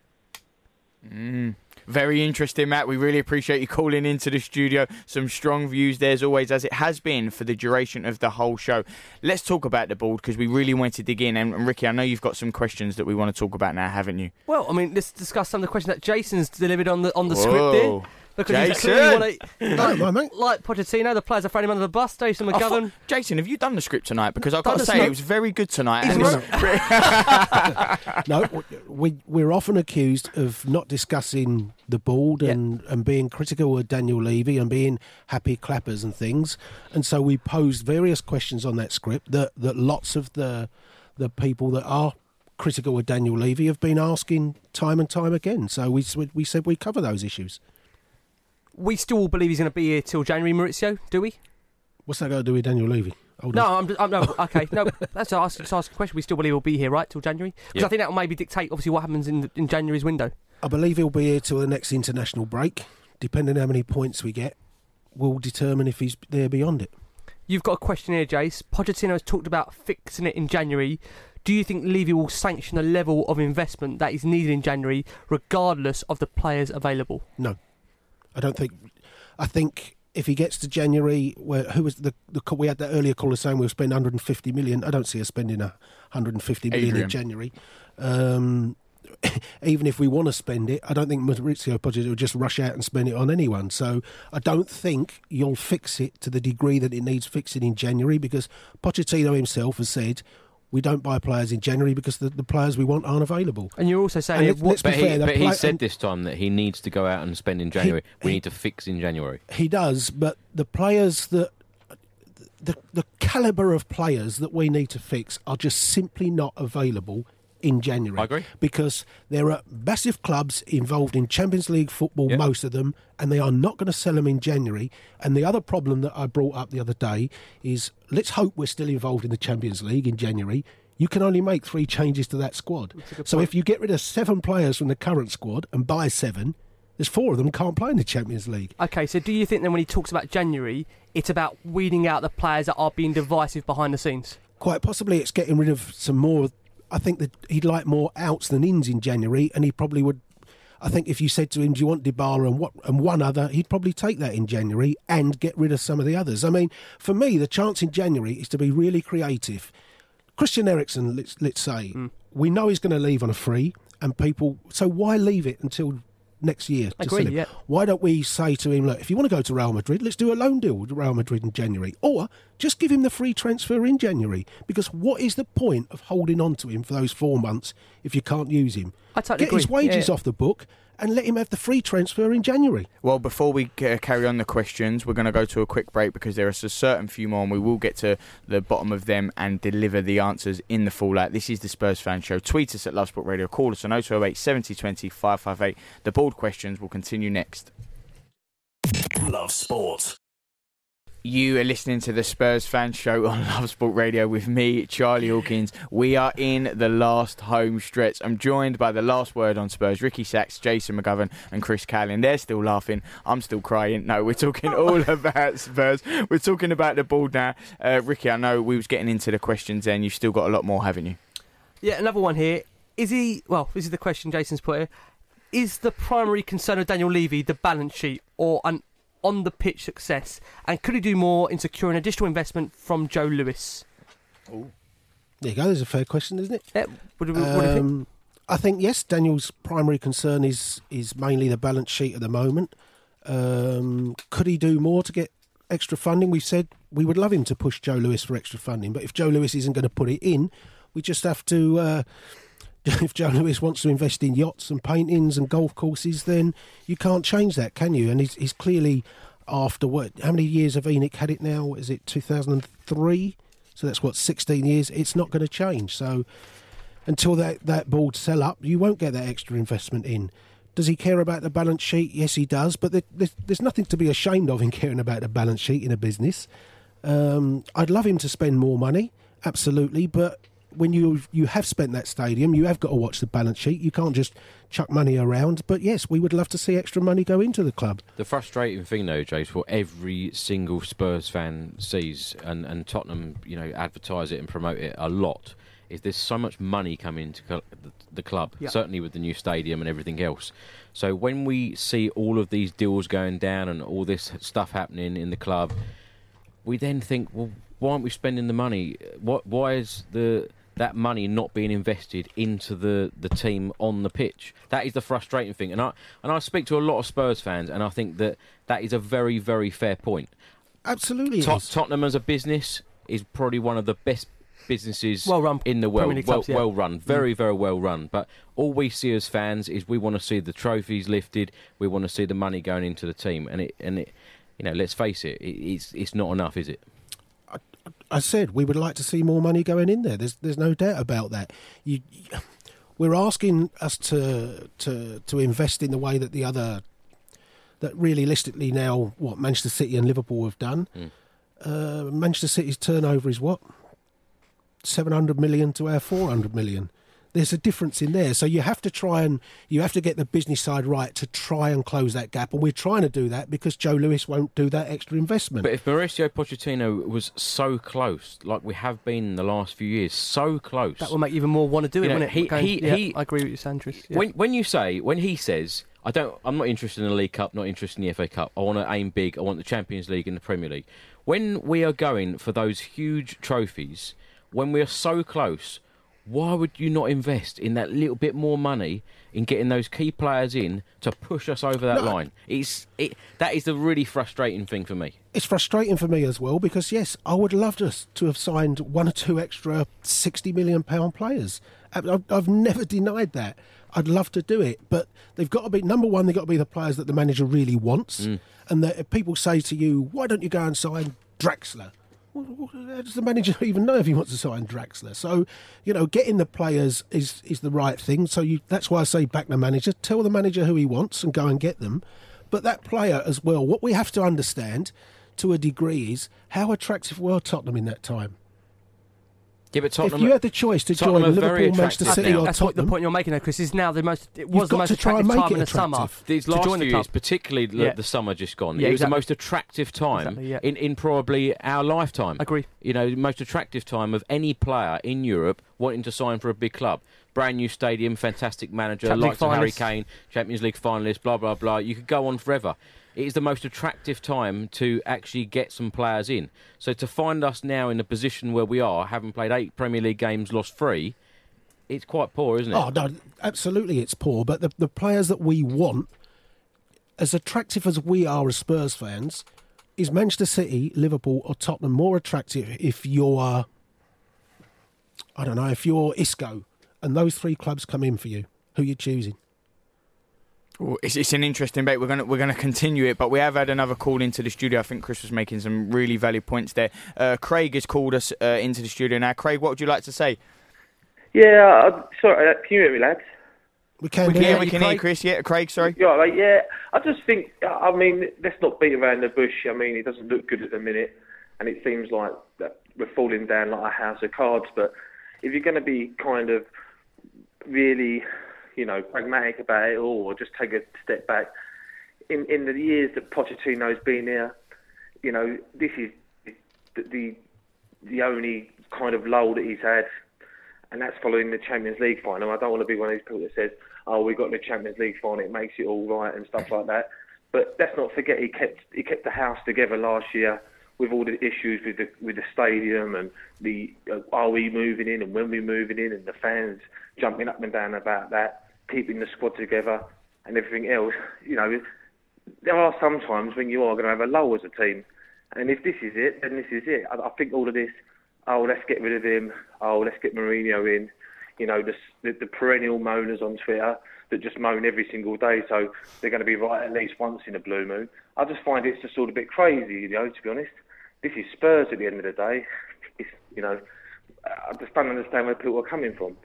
Mm. Very interesting, Matt. We really appreciate you calling into the studio. Some strong views there, as always, as it has been for the duration of the whole show. Let's talk about the board because we really want to dig in. And, and Ricky, I know you've got some questions that we want to talk about now, haven't you? Well, I mean, let's discuss some of the questions that Jason's delivered on the on the Whoa. script there. Because he's clearly Jason! wanna- No, like, like Pochettino, the players are throwing him under the bus. Jason I thought- McGovern. Jason, have you done the script tonight? Because I've got to say, script. it was very good tonight. And it's- no, we we're often accused of not discussing the board and, and being critical of Daniel Levy and being happy clappers and things, and so we posed various questions on that script that, that lots of the the people that are critical of Daniel Levy have been asking time and time again. So we we said we cover those issues. We still believe he's going to be here till January, Mauricio. Do we? What's that got to do with Daniel Levy? Hold No. I'm, I'm no. Okay, no. That's ask, just ask a question. We still believe he'll be here, right, till January? Because. I think that will maybe dictate, obviously, what happens in in January's window. I believe he'll be here till the next international break. Depending on how many points we get, will determine if he's there beyond it. You've got a question here, Jace. Pochettino has talked about fixing it in January. Do you think Levy will sanction a level of investment that is needed in January, regardless of the players available? No, I don't think. I think if he gets to January, where who was the, the we had that earlier caller saying we'll spend 150 million. I don't see us spending a 150 million Adrian. in January. Um, even if we want to spend it, I don't think Mauricio Pochettino will just rush out and spend it on anyone. So I don't think you'll fix it to the degree that it needs fixing in January because Pochettino himself has said. We don't buy players in January because the, the players we want aren't available. And you're also saying let- let's be but he, fair, but he pla- said this time that he needs to go out and spend in January. we need to fix in January. He does, but the players that the the caliber of players that we need to fix are just simply not available in January. I agree. Because there are massive clubs involved in Champions League football, Yeah. most of them, and they are not going to sell them in January. And the other problem that I brought up the other day is let's hope we're still involved in the Champions League in January. You can only make three changes to that squad. So if you get rid of seven players from the current squad and buy seven, there's four of them can't play in the Champions League. Okay, so do you think then when he talks about January, it's about weeding out the players that are being divisive behind the scenes? quite possibly it's getting rid of some more. I think that he'd like more outs than ins in January, and he probably would. I think if you said to him, "Do you want Dybala and what and one other?" he'd probably take that in January and get rid of some of the others. I mean, for me, the chance in January is to be really creative. Christian Eriksen, let's let's say, mm. we know he's going to leave on a free, and people. So why leave it until next year? to Agree, yeah. Why don't we say to him, look, if you want to go to Real Madrid, let's do a loan deal with Real Madrid in January, or just give him the free transfer in January? Because what is the point of holding on to him for those four months if you can't use him? I totally Get his agree. Yeah, wages yeah. off the book and let him have the free transfer in January. Well, before we uh, carry on the questions, we're going to go to a quick break because there are a certain few more, and we will get to the bottom of them and deliver the answers in the fallout. This is the Spurs Fan Show. Tweet us at Love Sport Radio. Call us on 0208 70 20 558. The board questions will continue next. Love sport. You are listening to the Spurs fan show on Love Sport Radio with me, Charlie Hawkins. We are in the last home stretch. I'm joined by the last word on Spurs, Ricky Sacks, Jason McGovern, and Chris Cowlin. They're still laughing. I'm still crying. No, we're talking all about Spurs. We're talking about the ball now. Uh, Ricky, I know we was getting into the questions then. You've still got a lot more, haven't you? Yeah, another one here. Is he, well, this is the question Jason's put here. Is the primary concern of Daniel Levy the balance sheet or an on the pitch success? And could he do more in securing additional investment from Joe Lewis? Oh, There you go. There's a fair question, isn't it? Yeah. What do, we- what do you think? Um, I think yes. Daniel's primary concern is is mainly the balance sheet at the moment. Um, could he do more to get extra funding? We've said we would love him to push Joe Lewis for extra funding, but if Joe Lewis isn't going to put it in, we just have to. Uh, if Joe Lewis wants to invest in yachts and paintings and golf courses, then you can't change that, can you? And he's, he's clearly after what? How many years have ENIC had it now? Is it 2003? So that's what 16 years. It's not going to change. So until that that board sell up, you won't get that extra investment in. Does he care about the balance sheet? Yes, he does. But there, there's, there's nothing to be ashamed of in caring about the balance sheet in a business. Um, I'd love him to spend more money, absolutely. But when you you have spent that stadium, you have got to watch the balance sheet. You can't just chuck money around. But yes, we would love to see extra money go into the club. The frustrating thing, though, James, what every single Spurs fan sees, and, and Tottenham, you know, advertise it and promote it a lot, is there's so much money coming into cl- the, the club, Yeah. certainly with the new stadium and everything else. So when we see all of these deals going down and all this stuff happening in the club, we then think, well, why aren't we spending the money? What? Why is the that money not being invested into the, the team on the pitch? That is the frustrating thing. And I and I speak to a lot of Spurs fans, and I think that that is a very very fair point. Absolutely, Tot- Tottenham as a business is probably one of the best businesses Well run in the world. Well, clubs, yeah. well run, mm. very very well run. But all we see as fans is we want to see the trophies lifted. We want to see the money going into the team, and it and it. You know, let's face it, it it's it's not enough, is it? I said we would like to see more money going in there. There's there's no doubt about that. You, we're asking us to to to invest in the way that the other that realistically now what Manchester City and Liverpool have done. Uh, Manchester City's turnover is what seven hundred million to our four hundred million. There's a difference in there, so you have to try and you have to get the business side right to try and close that gap, and we're trying to do that because Joe Lewis won't do that extra investment. But if Mauricio Pochettino was so close, like we have been in the last few years, so close, That will make you even more want to do You it, know, wouldn't it? he- Going- he- yeah, he- I agree with you, Sandris. Yeah. When when you say when he says I don't I'm not interested in the League Cup, not interested in the FA Cup. I want to aim big. I want the Champions League and the Premier League. When we are going for those huge trophies, when we are so close, why would you not invest in that little bit more money in getting those key players in to push us over that No. line? It's it that is the really frustrating thing for me. it's frustrating for me as well because yes, I would love to to have signed one or two extra sixty million pound players. I've, I've never denied that. I'd love to do it, but they've got to be number one. They've got to be the players that the manager really wants, mm. and that if people say to you, "Why don't you go and sign Draxler?" How does the manager even know if he wants to sign Draxler? So, you know, getting the players is is the right thing. So you, that's why I say back the manager. Tell the manager who he wants and go and get them. But that player as well. What we have to understand, to a degree, is how attractive were Tottenham in that time. Yeah, but Tottenham, if you had the choice to Tottenham join are Liverpool, Manchester attractive City, or That's what the point you're making, though, Chris. Is now the most. It was You've the got most to try and attractive make time it in the summer attractive. These to last join few the club. years, particularly the, Yeah. the summer just gone, Yeah, it was exactly. the most attractive time Exactly, yeah. in, in probably our lifetime. Agree. You know, the most attractive time of any player in Europe wanting to sign for a big club. Brand new stadium, fantastic manager, Champions likes of Harry. Kane, Champions League finalist, blah blah blah. You could go on forever. It is the most attractive time to actually get some players in. So to find us now in the position where we are, having played eight Premier League games, lost three, it's quite poor, isn't it? Oh no, absolutely, it's poor. But the the players that we want, as attractive as we are as Spurs fans, is Manchester City, Liverpool, or Tottenham more attractive if you're, I don't know, if you're Isco, and those three clubs come in for you, who you choosing? Well, It's, it's an interesting debate. We're gonna we're gonna continue it, but we have had another call into the studio. I think Chris was making some really valid points there. Uh, Craig has called us uh, into the studio now. Craig, what would you like to say? Yeah, uh, sorry, uh, can you hear me, lads? We can. We can, that. we can hear Chris. Yeah, Craig. Sorry. Yeah, like, yeah. I just think. I mean, let's not beat around the bush. I mean, it doesn't look good at the minute, and it seems like that we're falling down like a house of cards. But if you're going to be kind of really, you know, pragmatic about it all, or just take a step back, in in the years that Pochettino's been here, you know, this is the the, the only kind of lull that he's had and that's following the Champions League final. I don't want to be one of these people that says, "Oh, we got the Champions League final; it makes it all right" and stuff like that. But let's not forget he kept he kept the house together last year with all the issues with the with the stadium and the uh, are we moving in and when we moving in and the fans jumping up and down about that, keeping the squad together and everything else. You know, there are some times when you are going to have a low as a team, and if this is it, then this is it. I, I think all of this oh, let's get rid of him. Oh, let's get Mourinho in. You know, the, the, the perennial moaners on Twitter that just moan every single day, so they're going to be right at least once in a blue moon. I just find it's just sort of a bit crazy, you know, to be honest. This is Spurs at the end of the day. It's, you know, I just don't understand where people are coming from.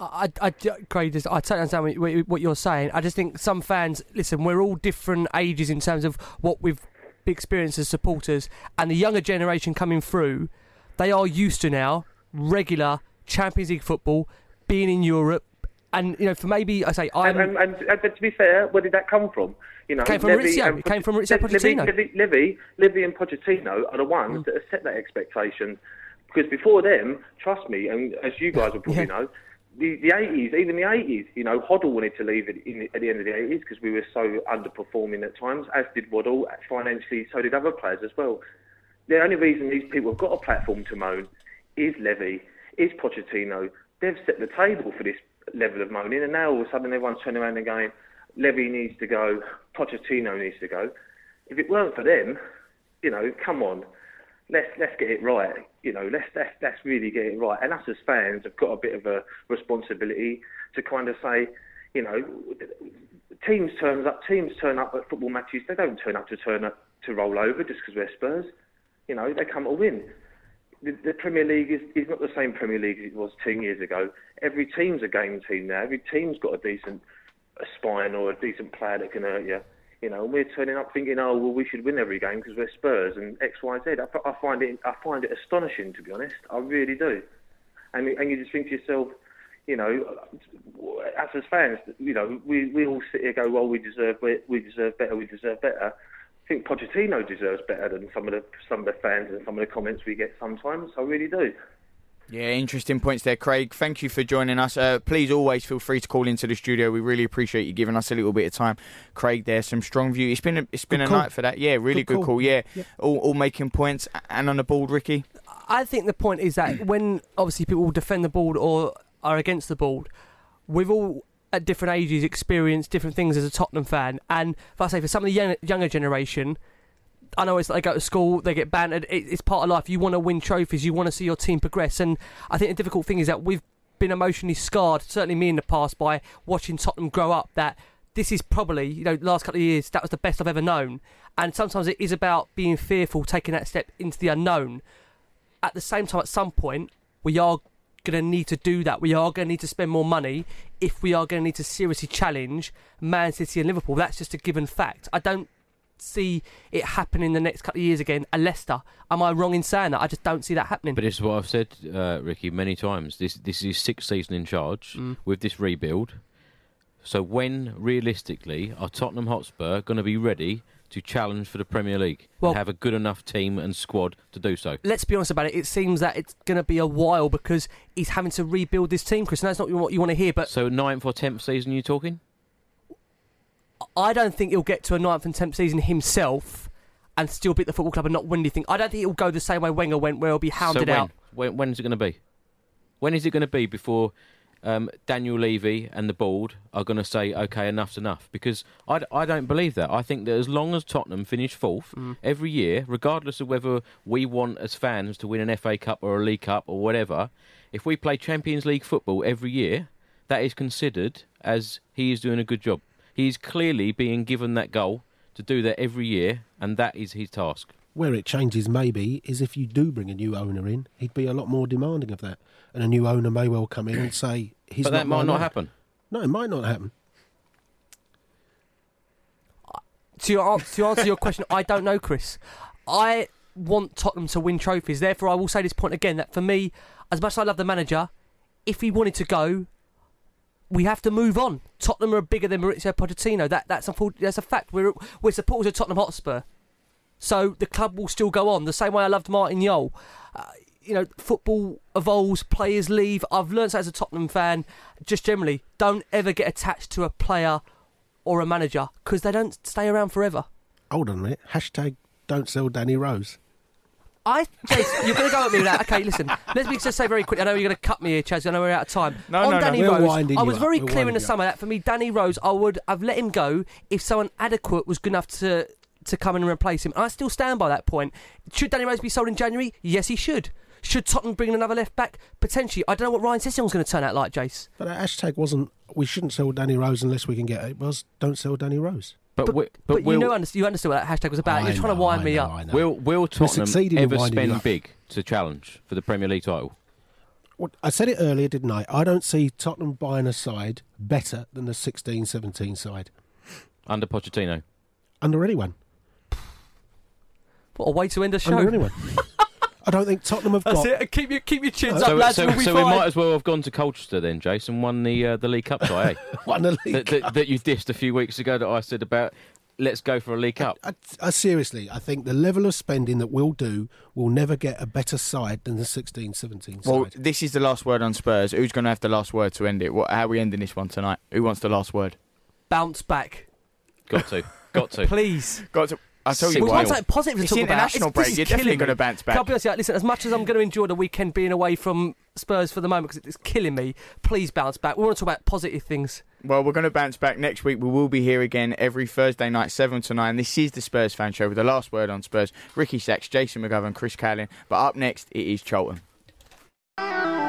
I, I, Craig, I totally understand what, what you're saying. I just think some fans, listen, we're all different ages in terms of what we've experienced as supporters, and the younger generation coming through they are used to now regular Champions League football, being in Europe, and you know, for maybe I say I'm. And, and, and, and to be fair, where did that come from? You know, came from Levy Mauricio. and It came from Levy, Pochettino. Levy, Levy, Levy and Pochettino are the Mm. ones that have set that expectation. Because before them, trust me, and as you guys will probably know, the the eighties, even the eighties, you know, Hoddle wanted to leave at, in, at the end of the eighties because we were so underperforming at times, as did Waddle. Financially, so did other players as well. The only reason these people have got a platform to moan is Levy, is Pochettino. They've set the table for this level of moaning, and now all of a sudden everyone's turning around and going, Levy needs to go, Pochettino needs to go. If it weren't for them, you know, come on, let's let's get it right. You know, let's let's let's really get it right. And us as fans have got a bit of a responsibility to kind of say, you know, teams turns up, teams turn up at football matches. They don't turn up to turn up to roll over just because we're Spurs. You know, they come to win the, the Premier League is, is not the same Premier League as it was 10 years ago. Every team's a game team now. Every team's got a decent a spine or a decent player that can hurt you. You know, and we're turning up thinking, oh, well, we should win every game because we're Spurs and X, Y, Z. I, I find it, I find it astonishing to be honest. I really do. And and you just think to yourself, you know, as as fans, you know, we we all sit here go, well, we deserve we deserve better, we deserve better. I think Pochettino deserves better than some of the some of the fans and some of the comments we get sometimes. I really do. Yeah, interesting points there, Craig. Thank you for joining us. Uh, please always feel free to call into the studio. We really appreciate you giving us a little bit of time, Craig. There, some strong view. It's been a, it's been Good a call. night for that. Yeah, really Good good, call. call. Yeah, Yep. all, all making points and on the board, Ricky. I think the point is that when obviously people defend the board or are against the board, we've all at different ages experienced different things as a Tottenham fan. And if I say for some of the young, younger generation, I know it's they go to school, they get bantered. It, it's part of life. You want to win trophies, you want to see your team progress. And I think the difficult thing is that we've been emotionally scarred, certainly me in the past, by watching Tottenham grow up. That this is probably, you know, last couple of years, that was the best I've ever known. And sometimes it is about being fearful, taking that step into the unknown. At the same time, at some point, we are going to need to do that. We are going to need to spend more money if we are going to need to seriously challenge Man City and Liverpool. That's just a given fact. I don't see it happen in the next couple of years again. A Leicester. Am I wrong in saying that? I just don't see that happening. But it's what I've said, uh, Ricky, many times. This this is his sixth season in charge Mm. with this rebuild. So when realistically are Tottenham Hotspur going to be ready to challenge for the Premier League Well- and have a good enough team and squad to do so? Let's be honest about it. It seems that it's going to be a while because he's having to rebuild this team, Chris. And that's not what you want to hear. But So ninth or tenth season, you talking? I don't think he'll get to a ninth and tenth season himself and still beat the football club and not win anything. I don't think he'll go the same way Wenger went, where he'll be hounded so when? out. When, when is it going to be? When is it going to be before um, Daniel Levy and the board are going to say, okay, enough's enough? Because I, d- I don't believe that. I think that as long as Tottenham finish fourth Mm. every year, regardless of whether we want as fans to win an FA Cup or a League Cup or whatever, if we play Champions League football every year, that is considered as he is doing a good job. He is clearly being given that goal to do that every year, and that is his task. Where it changes maybe is if you do bring a new owner in, he'd be a lot more demanding of that, and a new owner may well come in and say he's but not that might not man. happen. No, it might not happen. To, your, to answer your question, I don't know, Chris. I want Tottenham to win trophies. Therefore, I will say this point again that for me, as much as I love the manager, if he wanted to go, we have to move on. Tottenham are bigger than Mauricio Pochettino. That that's a that's a fact. We're we're supporters of Tottenham Hotspur, so the club will still go on the same way I loved Martin Jol. Uh, you know, football evolves, players leave. I've learned that as a Tottenham fan, just generally, don't ever get attached to a player or a manager because they don't stay around forever. Hold on a minute. Hashtag don't sell Danny Rose. I, Jace, you're going to go at me with that. Okay, listen. Let me just say very quickly. I know you're going to cut me here, Chaz. I know we're out of time. No, On no, no. Danny We're Rose, winding I was very We're clear in the summer that for me, Danny Rose, I would have let him go if someone adequate was good enough to to come in and replace him. And I still stand by that point. Should Danny Rose be sold in January? Yes, he should. Should Tottenham bring in another left back? Potentially. I don't know what Ryan Sessegnon going to turn out like, Jace. But that hashtag wasn't. We shouldn't sell Danny Rose unless we can get it. Was don't sell Danny Rose. But, we, But, but, will, you know, you understood what that hashtag was about. I You're trying to wind I me know, up. I know. will will Tottenham succeeded in ever spend big to challenge for the Premier League title? Well, I said it earlier, didn't I? I don't see Tottenham buying a side better than the 16-17 side under Pochettino? under anyone. What a way to end a show. Under anyone. I don't think Tottenham have That's got. it. Keep your keep your chins So, up, lads. so, we'll be so we fine. might as well have gone to Colchester then, Jason. Won the uh, the League Cup tie, eh? Won the League that, that, that you dissed a few weeks ago that I said about let's go for a League Cup. I, I seriously, I think the level of spending that we'll do will never get a better side than the 16-17 Well, this is the last word on Spurs. Who's going to have the last word to end it? What, how are we ending this one tonight? Who wants the last word? Bounce back. Got to, got to. Please. Got to. I tell you we want something positive to It's talk about. It's- break. this is You're definitely killing going to bounce back. be honest, with you? listen, as much as I'm going to enjoy the weekend being away from Spurs for the moment because it's killing me, please bounce back. We want to talk about positive things. Well, we're going to bounce back next week. We will be here again every Thursday night, 7 to 9. This is the Spurs fan show with the last word on Spurs. Ricky Sacks, Jason McGovern, Chris Cowlin. But up next, it is Charlton.